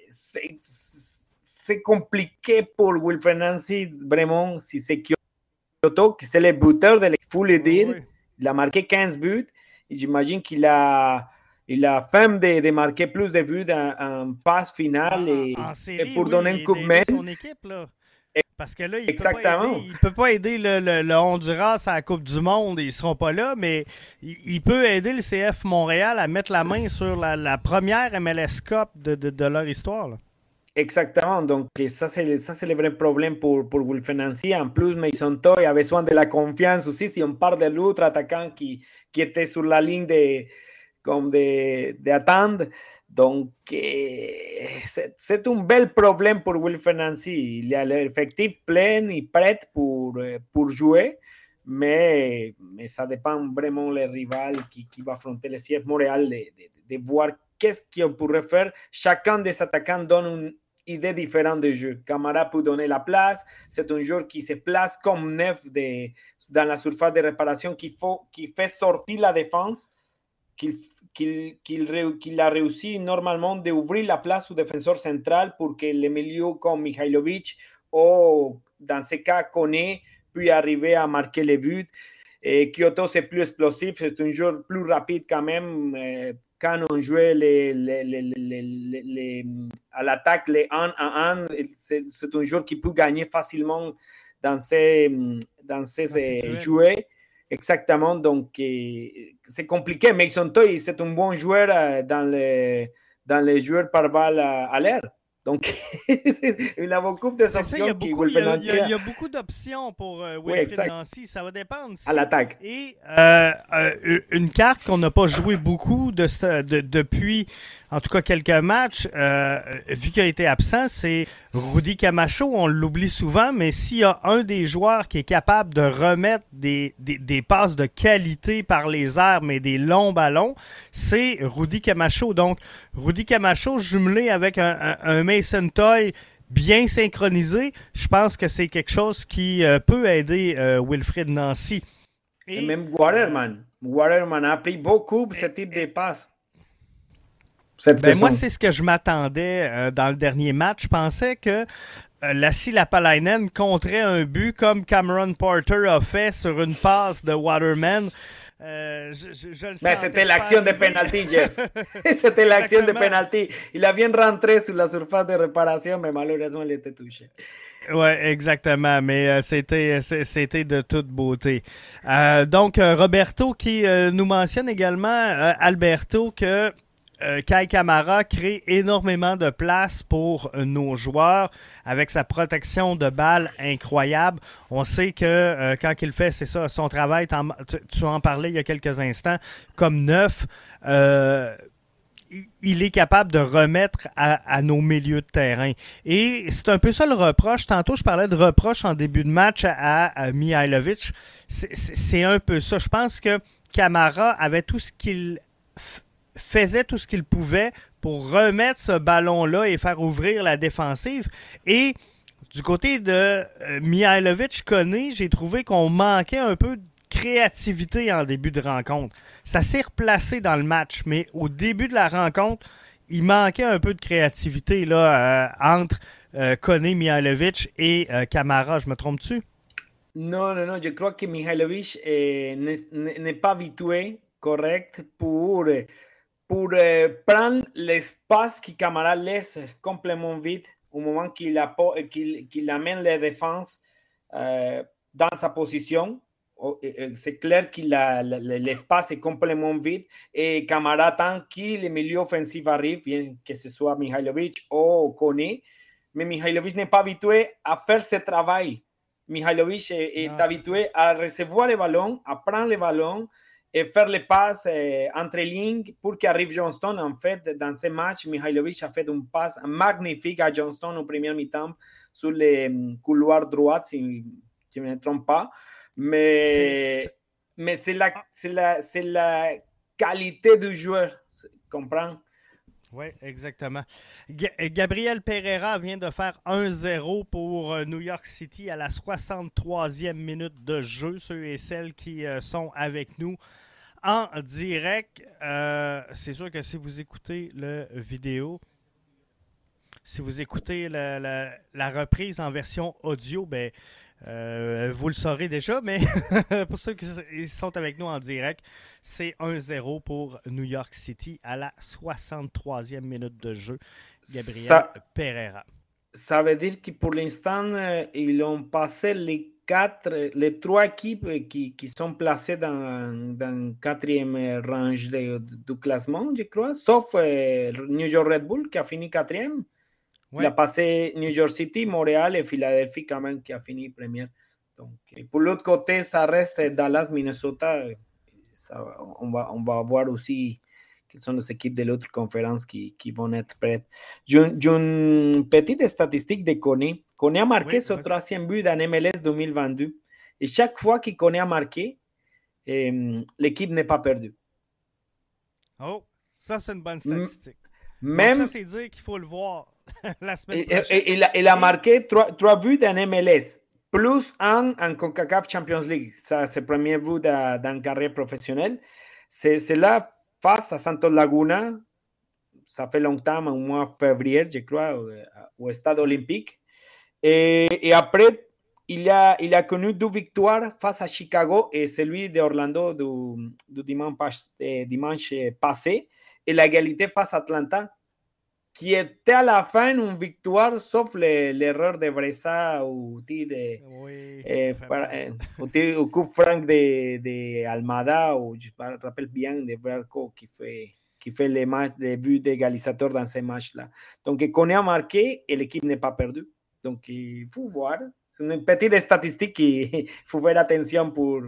c'est compliqué pour Wilfred Nancy, vraiment, si c'est Kyoto, qui c'est le buteur de l'équipe, il faut le dire. Il a marqué 15 buts. J'imagine qu'il a, il a faim de, de, marquer plus de buts en, en phase finale et, en, en série, et, pour oui, donner un coup de main. son équipe, là. Parce que là, il ne peut pas aider, le, le, le, Honduras à la Coupe du Monde, ils ne seront pas là, mais il, il, peut aider le CF Montréal à mettre la main sur la, la première MLS Cup de, de, de leur histoire. Là. Exactement, donc ça c'est, ça c'est le vrai problème pour, pour Wilfred Nancy. En plus, Mason Toy a besoin de la confiance aussi. Si on parle de l'autre attaquant qui, qui était sur la ligne de, comme de, de attendre, donc eh, c'est, un bel problème pour Wilfred Nancy. Il a l'effectif plein et prêt pour, pour jouer, mais, mais ça dépend vraiment les rivales qui, qui va affronter le CF Montréal de, de, de voir qu'est-ce qu'on pourrait faire. Chacun des attaquants donne idée différente de jeu. Camara peut donner la place. C'est un joueur qui se place comme neuf de, dans la surface de réparation, qui, fait sortir la défense, qu'il qu'il qu'il qu'il a réussi normalement d'ouvrir la place au défenseur central pour que les milieux comme Mihailovic ou dans ce cas Koné puissent arriver à marquer les buts. Et Kyoto, c'est plus explosif, c'est un joueur plus rapide quand même. Euh, quand on jouait les, les, les, à l'attaque les 1 à 1, c'est un joueur qui peut gagner facilement dans ces, dans ces jouets. Exactement, donc c'est compliqué. Mason Toy, c'est un bon joueur dans les, dans les joueurs par balle à, à l'air. Donc, il a beaucoup d'options. Il y a beaucoup, il y a, il y beaucoup d'options pour euh, oui, Nancy. Ça va dépendre. Si, à l'attaque. Et euh, euh, une carte qu'on n'a pas joué beaucoup de, de, depuis, en tout cas quelques matchs, euh, vu qu'il a été absent, c'est Rudy Camacho. On l'oublie souvent, mais s'il y a un des joueurs qui est capable de remettre des, des, des, passes de qualité par les airs, mais des longs ballons, c'est Rudy Camacho. Donc, Rudy Camacho jumelé avec un, un, un Mason Toy bien synchronisé, je pense que c'est quelque chose qui euh, peut aider euh, Wilfred Nancy. Et, et même Waterman. Waterman a pris beaucoup pour ce type de passes. Ben moi, c'est ce que je m'attendais euh, dans le dernier match. Je pensais que euh, Lassie Lapalainen compterait un but comme Cameron Porter a fait sur une passe de Waterman. Euh, je, je, je ben, c'était l'action de penalty, Jeff. c'était l'action de penalty. Il a bien rentré sur la surface de réparation, mais malheureusement, il était touché. Oui, exactement, mais euh, c'était c'était de toute beauté. Euh, donc, Roberto qui nous mentionne également, Alberto, que euh, Kai Kamara crée énormément de place pour nos joueurs avec sa protection de balles incroyable. On sait que euh, quand il fait, c'est ça, son travail, tu, en parlais il y a quelques instants, comme neuf, euh, il est capable de remettre à, nos milieux de terrain. Et c'est un peu ça le reproche. Tantôt, je parlais de reproche en début de match à, Mihailovic. C'est un peu ça. Je pense que Camara avait tout ce qu'il faisait tout ce qu'il pouvait pour remettre ce ballon-là et faire ouvrir la défensive. Et du côté de euh, Mihailovic Koné, j'ai trouvé qu'on manquait un peu de créativité en début de rencontre. Ça s'est replacé dans le match, mais au début de la rencontre, il manquait un peu de créativité là, euh, entre euh, Koné, Mihailovic et euh, Camara. Je me trompe-tu? Non, non, non. Je crois que Mihailovic eh, n'est pas habitué, correct, pour pour euh, prendre l'espace que Camara laisse complètement vide au moment qu'il qu qu amène les défenses euh, dans sa position. C'est clair que l'espace est complètement vide et Camara, tant que les milieux offensifs arrivent, bien que ce soit Mihailovic ou Kone, mais Mihailovic n'est pas habitué à faire ce travail. Mihailovic est, non, habitué à recevoir les ballons, à prendre les ballons, et faire les passes euh, entre lignes pour qu'arrive Johnston. En fait, dans ce match, Mihailovic a fait une passe magnifique à Johnston au premier mi-temps sur le couloir droit, si je ne me trompe pas. Mais, mais c'est la, la, la qualité du joueur, comprends? Oui, exactement. Gabriel Pereira vient de faire 1-0 pour euh, New York City à la 63e minute de jeu. Ceux et celles qui euh, sont avec nous en direct, euh, c'est sûr que si vous écoutez la vidéo, si vous écoutez la, reprise en version audio, ben, vous le saurez déjà, mais pour ceux qui sont avec nous en direct, c'est 1-0 pour New York City à la 63e minute de jeu. Gabriel Pereira. Ça veut dire que pour l'instant, euh, ils ont passé les quatre, les trois équipes qui, qui sont placées dans, dans le quatrième range du classement, je crois, sauf euh, New York Red Bull qui a fini quatrième. Il a passé New York City, Montréal et Philadelphie quand même qui a fini première. Donc, pour l'autre côté, ça reste Dallas, Minnesota on, va, on va voir aussi quelles sont les équipes de l'autre conférence qui, qui, vont être prêtes. J'ai une petite statistique de Kone. Kone a marqué son troisième but dans MLS 2022. Et chaque fois que Kone a marqué, l'équipe n'est pas perdue. Oh, ça c'est une bonne statistique. Même, ça c'est dire qu'il faut le voir la semaine prochaine. il, a, marqué trois, trois buts dans MLS plus un en CONCACAF Champions League. Ça, c'est le premier but dans carrière professionnelle. C'est là, face à Santos Laguna, ça fait longtemps, au mois de février, je crois, au, stade olympique. Et, après, il a, il a connu deux victoires face à Chicago et celui d'Orlando du, du dimanche, eh, dimanche passé et l'égalité face à Atlanta qui était à la fin une victoire, sauf l'erreur de Bressa ou de, oui, eh, eh, au, coup franc de, de, Almada, ou je me rappelle bien de Berco qui fait, qui fait les, matchs, les buts d'égalisateur dans ces matchs-là. Donc, qu'on a marqué et l'équipe n'est pas perdue. Donc, il faut voir. C'est une petite statistique qu'il faut faire attention pour,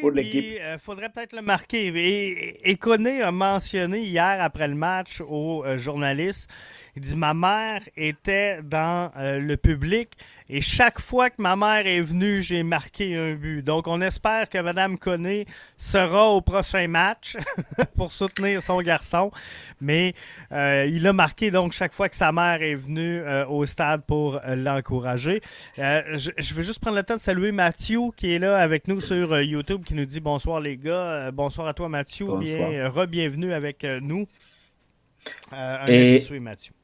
pour l'équipe. Il euh, faudrait peut-être le marquer. Et, et a mentionné hier après le match aux euh, journalistes il dit Ma mère était dans euh, le public et chaque fois que ma mère est venue, j'ai marqué un but. Donc, on espère que Mme Conné sera au prochain match pour soutenir son garçon. Mais euh, il a marqué donc chaque fois que sa mère est venue euh, au stade pour l'encourager. Je, veux juste prendre le temps de saluer Mathieu qui est là avec nous sur YouTube qui nous dit bonsoir les gars. bonsoir à toi Mathieu. Bien, re-bienvenue avec nous. un et... Mathieu.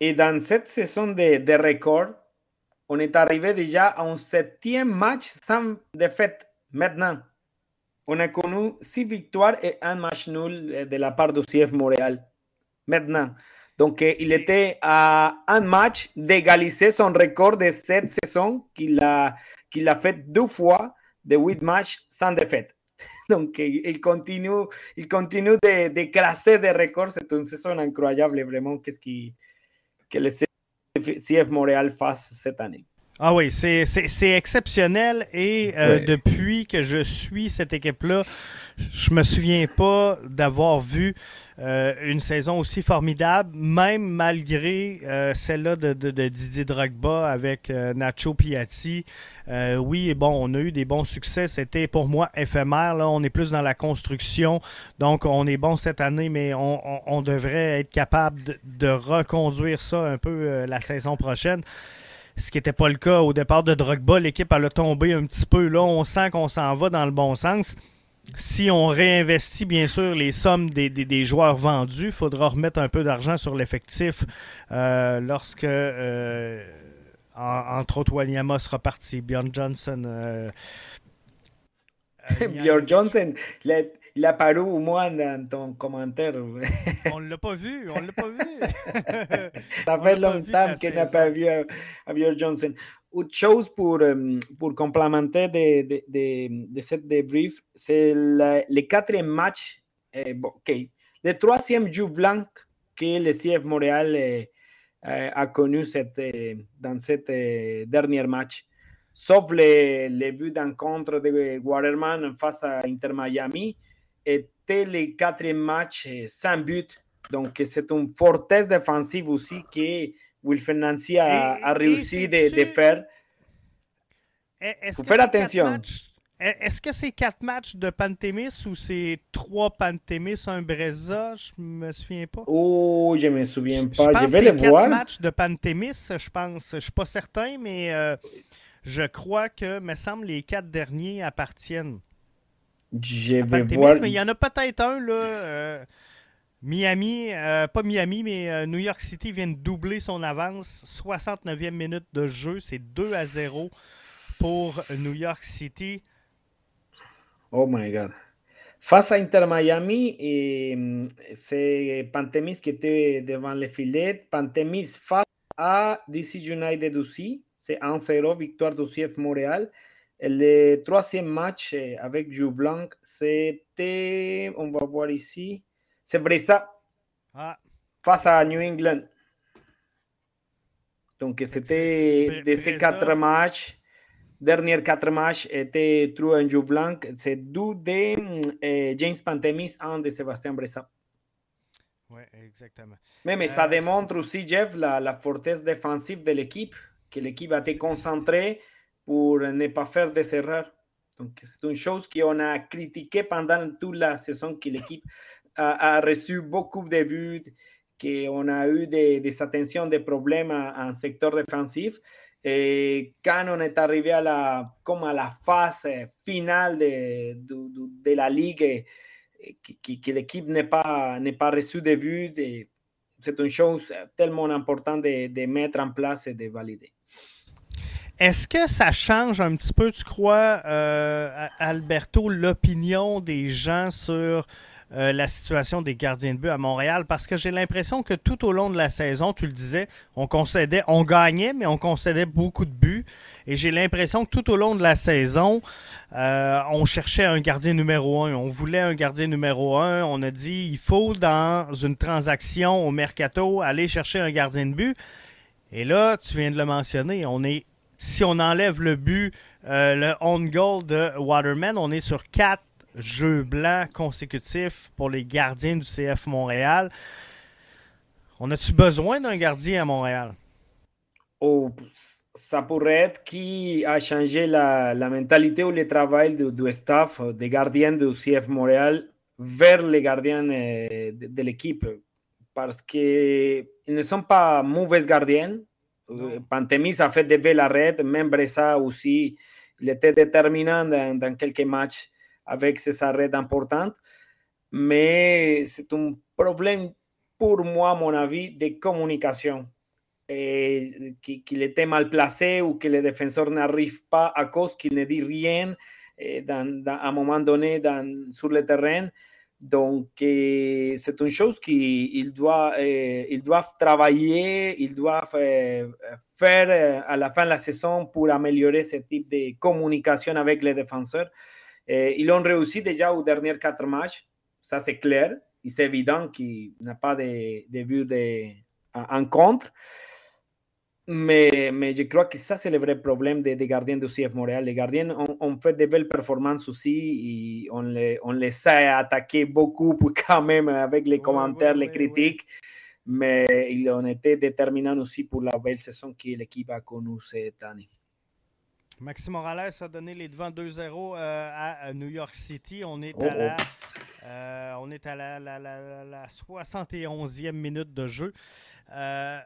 Et dans cette saison de, de record, on est arrivé déjà à un septième match sans défaite. Maintenant, on a connu six victoires et un match nul de la part du CF Montréal. Maintenant. Donc, il était à un match d'égaliser son record de cette saison qu'il a, qu'il a fait deux fois de huit matchs sans défaite. Donc, il continue, il continue de, de crasser des records. C'est une saison incroyable, vraiment. Qu'est-ce qui, que le CF Montréal fasse cette année. Ah oui, c'est exceptionnel et euh, depuis que je suis cette équipe-là, je me souviens pas d'avoir vu euh, une saison aussi formidable, même malgré euh, celle-là de, Didier Drogba avec Nacho Piatti. oui, bon, on a eu des bons succès. C'était pour moi éphémère. Là, on est plus dans la construction, donc on est bon cette année, mais on, devrait être capable de, de, reconduire ça un peu la saison prochaine ce qui n'était pas le cas au départ de Drogba. L'équipe a tombé un petit peu. Là, on sent qu'on s'en va dans le bon sens. Si on réinvestit, bien sûr, les sommes des, joueurs vendus, il faudra remettre un peu d'argent sur l'effectif euh, lorsque, euh, entre autres, Wanyama sera parti. Bjorn Johnson. Euh, Bjorn Johnson, il a paru au moins dans ton commentaire. on ne l'a pas vu, on ne l'a pas vu. Ça fait longtemps qu'il n'a pas vu à, Björn Johnson. Autre chose pour, euh, pour complémenter de, de, de, de cette débrief, c'est le quatrième match, eh, ok, le troisième jeu blanc que le CF Montréal eh, eh, a connu cette, dans ce dernier match sauf les, les buts d'encontre de Waterman face à Inter Miami était le quatrième match sans but. Donc, c'est une fortesse défensive aussi que Wilfred Nancy a, réussi de, faire. Il faut faire attention. est-ce que c'est quatre matchs de Pantémis ou c'est trois Pantémis, un Breza? Je me souviens pas? Oh, je me souviens pas. Je, pense vais les quatre matchs de Pantémis, je pense. Je suis pas certain, mais euh, je crois que, me semble, les quatre derniers appartiennent. Je vais voir. Mais il y en a peut-être un, là. Euh, Miami, euh, pas Miami, mais New York City vient de doubler son avance. 69e minute de jeu, c'est 2 à 0 pour New York City. Oh my God. Face à Inter Miami, c'est Pantemis qui était devant le filet. Pantemis face à DC United aussi. C'est 1-0, victoire du CF Montréal. Le troisième match euh, avec Joublanc, c'était, on va voir ici, c'est Bressa ah. face à New England. Donc, c'était de ces quatre matchs derniers quatre matchs étaient True en Joe Blanc. C'est deux de euh, James Pantemis, un de Sébastien Bressa. Oui, exactement. Mais, mais ça euh, démontre aussi, Jeff, la, la fortesse défensive de l'équipe, que l'équipe a été concentrée pour ne pas faire des erreurs. Donc, c'est une chose qu'on a critiqué pendant toute la saison, que l'équipe a, reçu beaucoup de buts, qu'on a eu des, des attentions, des problèmes en secteur défensif. Eh, Canon est arrivé à la, comme à la phase finale de, de, de la ligue, que, que l'équipe n'est pas, pas reçu de buts. C'est une chose tellement importante de, de, mettre en place et de valider. Est-ce que ça change un petit peu, tu crois, euh, Alberto, l'opinion des gens sur euh, la situation des gardiens de but à Montréal? Parce que j'ai l'impression que tout au long de la saison, tu le disais, on concédait, on gagnait, mais on concédait beaucoup de buts. Et j'ai l'impression que tout au long de la saison, euh, on cherchait un gardien numéro un. On voulait un gardien numéro un. On a dit il faut dans une transaction au mercato aller chercher un gardien de but. Et là, tu viens de le mentionner, on est si on enlève le but, euh, le on goal de Waterman, on est sur quatre jeux blancs consécutifs pour les gardiens du CF Montréal. On a-tu besoin d'un gardien à Montréal? Oh, ça pourrait être qui a changé la, mentalité ou le travail du, staff des gardiens du CF Montréal vers les gardiens euh, de, l'équipe. Parce qu'ils ne sont pas mauvais gardiens. Pantemis a fait de belles arrêts, même Bressa aussi. Il était déterminant dans quelques matchs avec ces arrêts importants. Mais c'est un problème, pour moi, à mon avis, de communication. Qu'il était mal placé ou que le défenseur n'arrive pas à cause qu'il ne dit rien dans, à un moment donné dans, sur le terrain. Donc, c'est une chose qu'ils doivent, ils doivent travailler, ils doivent faire à la fin de la saison pour améliorer ce type de communication avec les défenseurs. Eh, ils ont réussi déjà aux derniers quatre matchs, ça c'est clair. C'est évident qu'il n'a pas de, de but de, en contre. Mais, mais, je crois que ça, c'est le vrai problème des, des gardiens du CF Montréal. Les gardiens ont, ont, fait de belles performances aussi et on les, on les a attaqués beaucoup quand même avec les commentaires, ouais, ouais, les critiques. Ouais, mais ils ont été déterminants aussi pour la belle saison que l'équipe a connue cette année. Maxime Morales a donné les devants 2-0 euh, à New York City. On est à oh, la, oh. euh, on est à la, la, la, 71e minute de jeu. Euh,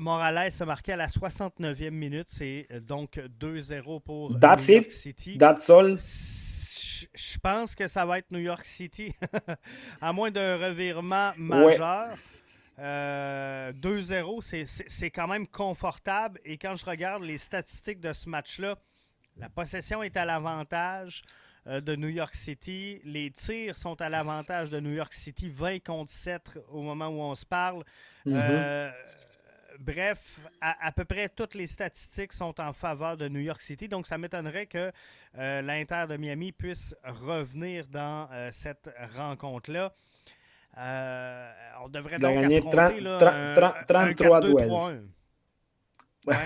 Morales a marqué à la 69e minute. C'est euh, donc 2-0 pour That's New York it. City. That's all. Je pense que ça va être New York City, à moins d'un revirement majeur. Ouais. Euh, 2-0, c'est quand même confortable. Et quand je regarde les statistiques de ce match-là, la possession est à l'avantage euh, de New York City. Les tirs sont à l'avantage de New York City, 20 contre 7 au moment où on se parle. Mm -hmm. euh, bref, à, à, peu près toutes les statistiques sont en faveur de New York City. Donc, ça m'étonnerait que euh, l'Inter de Miami puisse revenir dans euh, cette rencontre-là. Euh, on devrait donc affronter 30, là, 30, 33 duels. Ouais,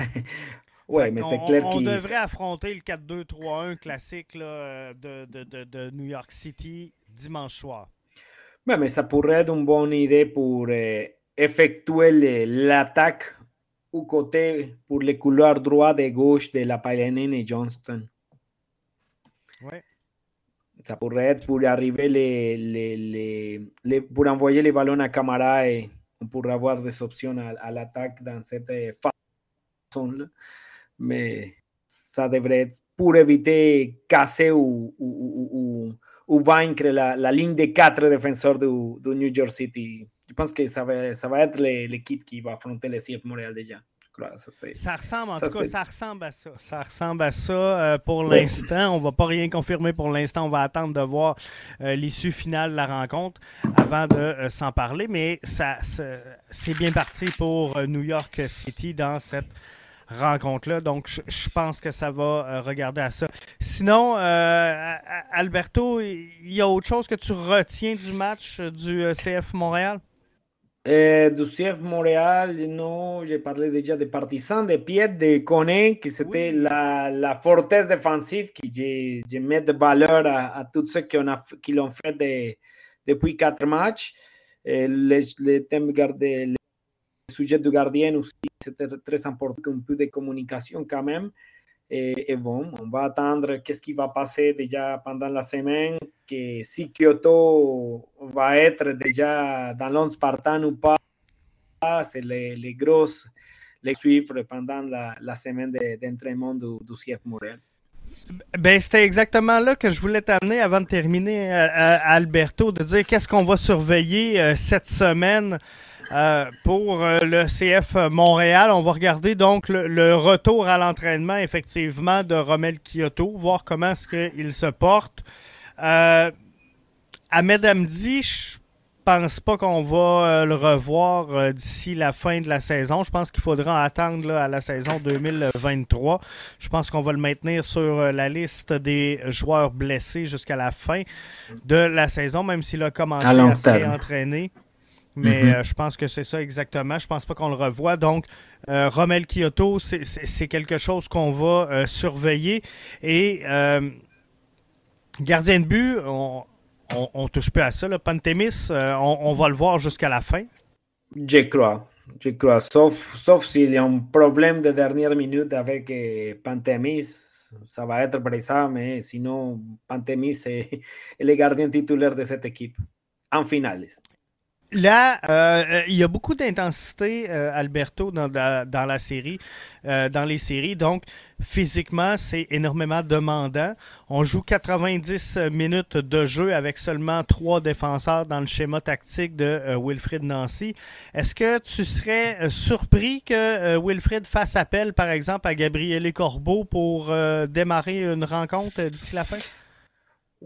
ouais mais c'est clair On devrait affronter le 4-2-3-1 classique là, de, de, de, de, New York City dimanche soir. Ouais, mais ça pourrait être une bonne idée pour euh, effectuer l'attaque au côté pour le couloir droit et gauche de la Palanine et Johnston. Ça pourrait être pour arriver les, les, les, pour envoyer les ballons à Camara et on pourrait avoir des options à, l'attaque dans cette façon-là. Mais ça devrait être pour éviter casser ou, ou, ou, ou vaincre la, la, ligne des quatre défenseurs du, du, New York City. Je pense que ça va, ça va être l'équipe qui va affronter le CF Montréal déjà. Ça, ressemble, en tout cas, ça ressemble à ça. Ça ressemble à ça euh, pour l'instant. On ne va pas rien confirmer pour l'instant. On va attendre de voir euh, l'issue finale de la rencontre avant de euh, s'en parler. Mais ça, c'est bien parti pour New York City dans cette rencontre-là. Donc, je, pense que ça va regarder à ça. Sinon, Alberto, il y a autre chose que tu retiens du match du CF Montréal? Euh, du CF Montréal, non, j'ai parlé déjà de Partisan, de Piet, de Coné, qui c'était la, la fortesse défensive, qui je mets de valeur à, à tous ceux qui, ont, qui l'ont fait de, depuis quatre matchs. Euh, le, le thème gardé, le sujet du gardien aussi, c'était très important, un peu de communication quand même. Et, bon, on va attendre qu'est-ce qui va passer déjà pendant la semaine, que si Kyoto va être déjà dans l'once partant ou pas, c'est les, grosses les suivre pendant la, semaine d'entraînement du, du CF Montréal. Ben, c'était exactement là que je voulais t'amener avant de terminer, euh, euh, Alberto, de dire qu'est-ce qu'on va surveiller euh, cette semaine pour le CF Montréal, on va regarder donc le, retour à l'entraînement effectivement de Romel Kyoto, voir comment est-ce qu'il se porte. Euh, Ahmed Amdi, je pense pas qu'on va euh, le revoir d'ici la fin de la saison. Je pense qu'il faudra attendre à la saison 2023. Je pense qu'on va le maintenir sur la liste des joueurs blessés jusqu'à la fin de la saison, même s'il a commencé à, à s'entraîner. Mais mhm. euh, je pense que c'est ça exactement. Je pense pas qu'on le revoit. Donc, euh, Romel Kyoto, c'est quelque chose qu'on va euh, surveiller. Et gardien de but, on, on, touche peu à ça. Là. Pantémis, on, va le voir jusqu'à la fin. Je crois. Je crois. Sauf, sauf s'il y a un problème de dernière minute avec Pantémis. Ça va être ça, mais sinon, Pantémis est, est le gardien titulaire de cette équipe en finale. Là, euh, il y a beaucoup d'intensité, euh, Alberto, dans, la série, euh, dans les séries. Donc, physiquement, c'est énormément demandant. On joue 90 minutes de jeu avec seulement trois défenseurs dans le schéma tactique de Wilfrid Nancy. Est-ce que tu serais surpris que Wilfrid fasse appel, par exemple, à Gabriele Corbeau pour démarrer une rencontre d'ici la fin?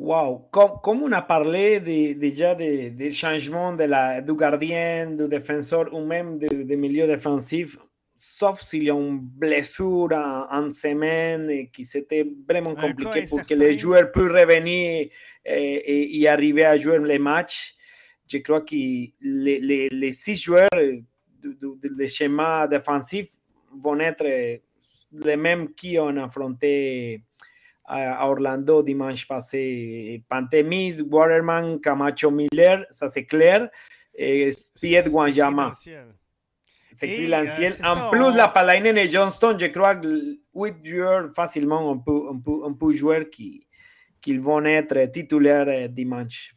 Wow, comme, on a parlé déjà des de changements de la, du gardien, du défenseur ou même du, milieu défensif, sauf s'il y a une blessure en, semaine et qui c'était vraiment compliqué pour que les joueurs puissent revenir et, arriver à jouer les matchs. Je crois que les, les, six joueurs du, schéma défensif vont être les mêmes qui ont affronté à Orlando dimanche passé. Pantemis, Waterman, Camacho Miller, ça c'est clair, et Spiet Guanjama. C'est l'ancien. Euh, en plus, la Palainen et Johnston, je crois que 8 joueurs facilement, on peut, on peut, on peut jouer qui, qui vont être titulaires euh, dimanche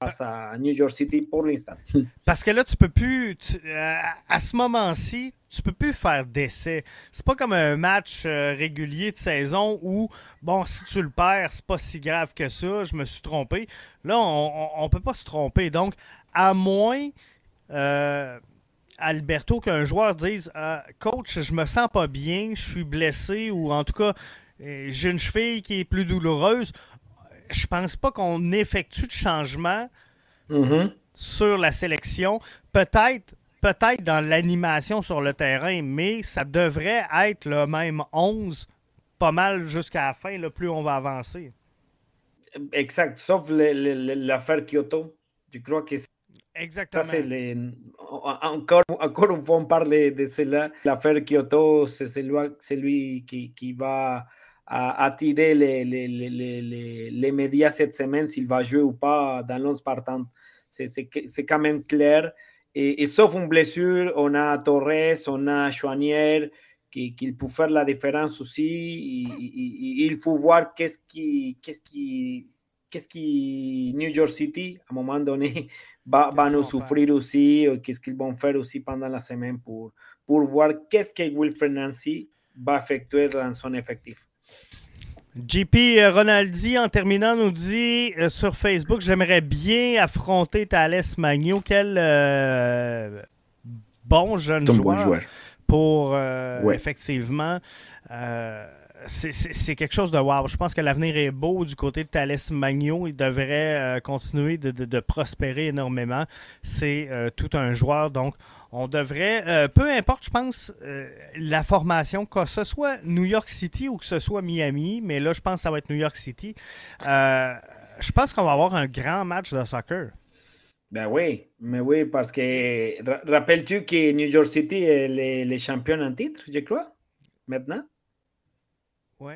face à New York City pour l'instant. Parce que là, tu peux plus, euh, à ce moment-ci, tu peux plus faire d'essai. C'est pas comme un match euh, régulier de saison où, bon, si tu le perds, c'est pas si grave que ça, je me suis trompé. Là, on, ne peut pas se tromper. Donc, à moins, euh, Alberto, qu'un joueur dise Coach, je me sens pas bien, je suis blessé, ou en tout cas, j'ai une cheville qui est plus douloureuse je pense pas qu'on effectue de changement mm-hmm. sur la sélection. Peut-être peut-être dans l'animation sur le terrain, mais ça devrait être le même 11 pas mal jusqu'à la fin, le plus on va avancer. Exact, sauf l'affaire Kyoto. Je crois que Exactement. Ça, les... encore, encore une fois, on parle de cela. L'affaire Kyoto, c'est celui, celui qui, qui va attirer les, les, médias cette semaine s'il va jouer ou pas dans l'once partant. C'est quand même clair. Et, sauf une blessure, on a Torres, on a Chouanière qu'il peut faire la différence aussi. il faut voir qu'est-ce qui, qu'est-ce qui, qu'est-ce qui New York City, à un moment donné, va, va nous souffrir aussi, qu'est-ce qu'ils vont faire aussi pendant la semaine pour, pour voir qu'est-ce que Wilfred Nancy va effectuer dans son effectif. JP euh, Ronaldi, en terminant, nous dit euh, sur Facebook J'aimerais bien affronter Thales Magno. Quel euh, bon jeune joueur, Pour effectivement. c'est quelque chose de wow. Je pense que l'avenir est beau du côté de Thales Magno. Il devrait continuer de, de, prospérer énormément. C'est tout un joueur. Donc, on devrait, euh, peu importe, je pense, euh, la formation, que ce soit New York City ou que ce soit Miami, mais là, je pense que ça va être New York City. Euh, je pense qu'on va avoir un grand match de soccer. Ben oui, mais oui, parce que rappelles-tu que New York City est les, les champions en titre, je crois, maintenant? Oui.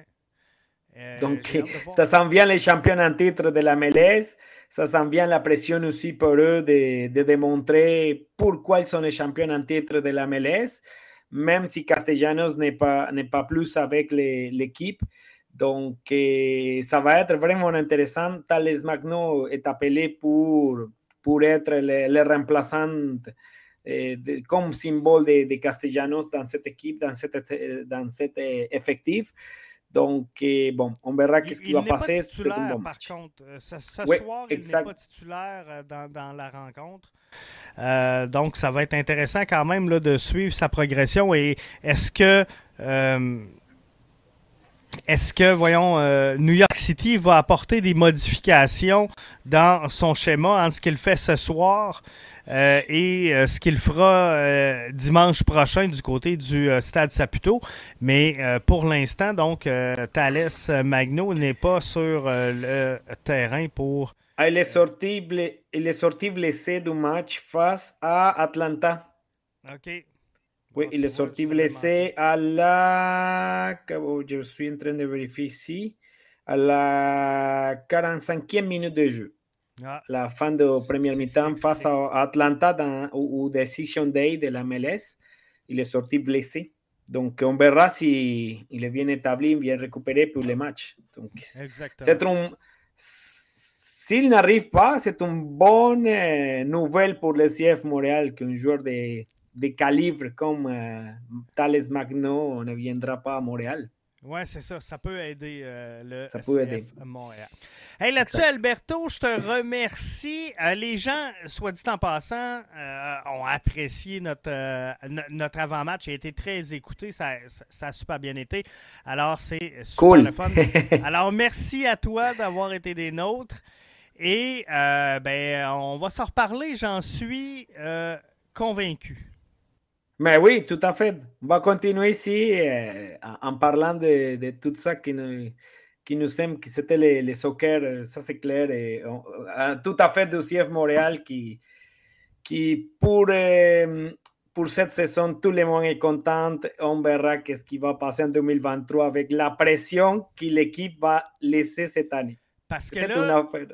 Donc, ça sent bien les champions en titre de la MLS ça sent bien la pression aussi pour eux de, de démontrer pourquoi ils sont les champions en titre de la MLS, même si Castellanos n'est pas, pas plus avec l'équipe. Donc, eh, ça va être vraiment intéressant. Thales Magno est appelé pour, pour être le, le remplaçant de, comme symbole de, Castellanos dans cette équipe, dans, cette, dans cet effectif. Donc, eh, bon, on verra qu'est-ce qui va passer. C'est un bon match. Par contre, euh, ce, soir, il n'est pas titulaire euh, dans, dans la rencontre. Euh, donc, ça va être intéressant quand même là, de suivre sa progression. Et est-ce que, euh, est-ce que, voyons, euh, New York City va apporter des modifications dans son schéma en ce qu'il fait ce soir? Euh, et euh, ce qu'il fera euh, dimanche prochain du côté du Stade Saputo. Mais pour l'instant, donc, Thales Magno n'est pas sur le terrain pour. Ah, il, est sorti, il est sorti blessé du match face à Atlanta. OK. Oui, il est sorti blessé à la. Je suis en train de vérifier ici. À la 45e minute de jeu. Ah. La fin de première mi-temps face à Atlanta dans, au, Decision Day de la MLS. Il est sorti blessé. Donc, on verra si il est bien établi, bien récupéré pour le match. Donc, c'est un, s'il n'arrive pas, c'est une bonne euh, nouvelle pour le CF Montréal qu'un joueur de, de, calibre comme euh, Thales Magno ne viendra pas à Montréal. Oui, c'est ça. Ça peut aider euh, le ça peut aider. Montréal. Hey, là-dessus, Alberto, je te remercie. Euh, les gens, soit dit en passant, euh, ont apprécié notre, notre avant-match. Il a été très écouté. Ça, ça, a super bien été. Alors, c'est super le fun. Alors, merci à toi d'avoir été des nôtres. Et ben, on va s'en reparler, j'en suis convaincu. Mais oui, tout à fait. On va continuer ici euh, en parlant de, de, tout ça qui nous, qui nous aime, que c'était le, le, soccer, euh, ça c'est clair. Et on, euh, tout à fait du CF Montréal qui, qui pour, euh, pour cette saison, tout le monde est content. On verra qu'est-ce qui va passer en 2023 avec la pression que l'équipe va laisser cette année. Parce que là, une affaire.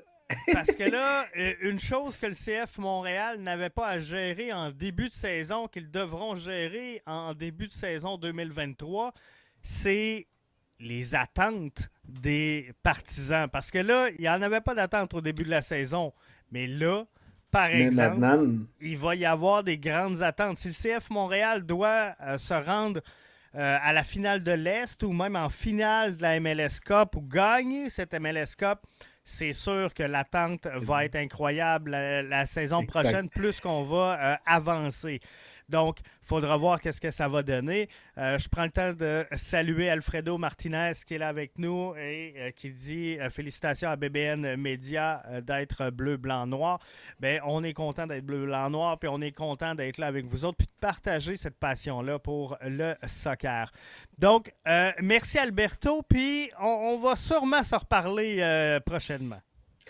Parce que là, euh, une chose que le CF Montréal n'avait pas à gérer en début de saison, qu'ils devront gérer en début de saison 2023, c'est les attentes des partisans. Parce que là, il n'y en avait pas d'attente au début de la saison. Mais là, par exemple, il va y avoir des grandes attentes. Si le CF Montréal doit euh, se rendre euh, à la finale de l'Est ou même en finale de la MLS Cup ou gagner cette MLS Cup, c'est sûr que l'attente va être incroyable la, saison prochaine, plus qu'on va euh, avancer. Donc, il faudra voir qu'est-ce que ça va donner. Euh, je prends le temps de saluer Alfredo Martinez qui est là avec nous et euh, qui dit félicitations à BBN Media d'être bleu, blanc, noir. Bien, on est content d'être bleu, blanc, noir, puis on est content d'être là avec vous autres, puis de partager cette passion-là pour le soccer. Donc, merci Alberto, puis on, on, va sûrement se reparler prochainement.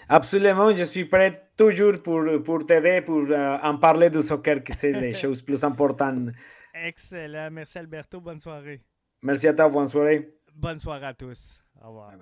Absolument, je suis prêt toujours pour, pour t'aider, pour uh, en parler du soccer, que c'est les choses plus importantes. Excellent. Merci Alberto. Bonne soirée. Merci à toi. Bonne soirée. Bonne soirée à tous. Au revoir.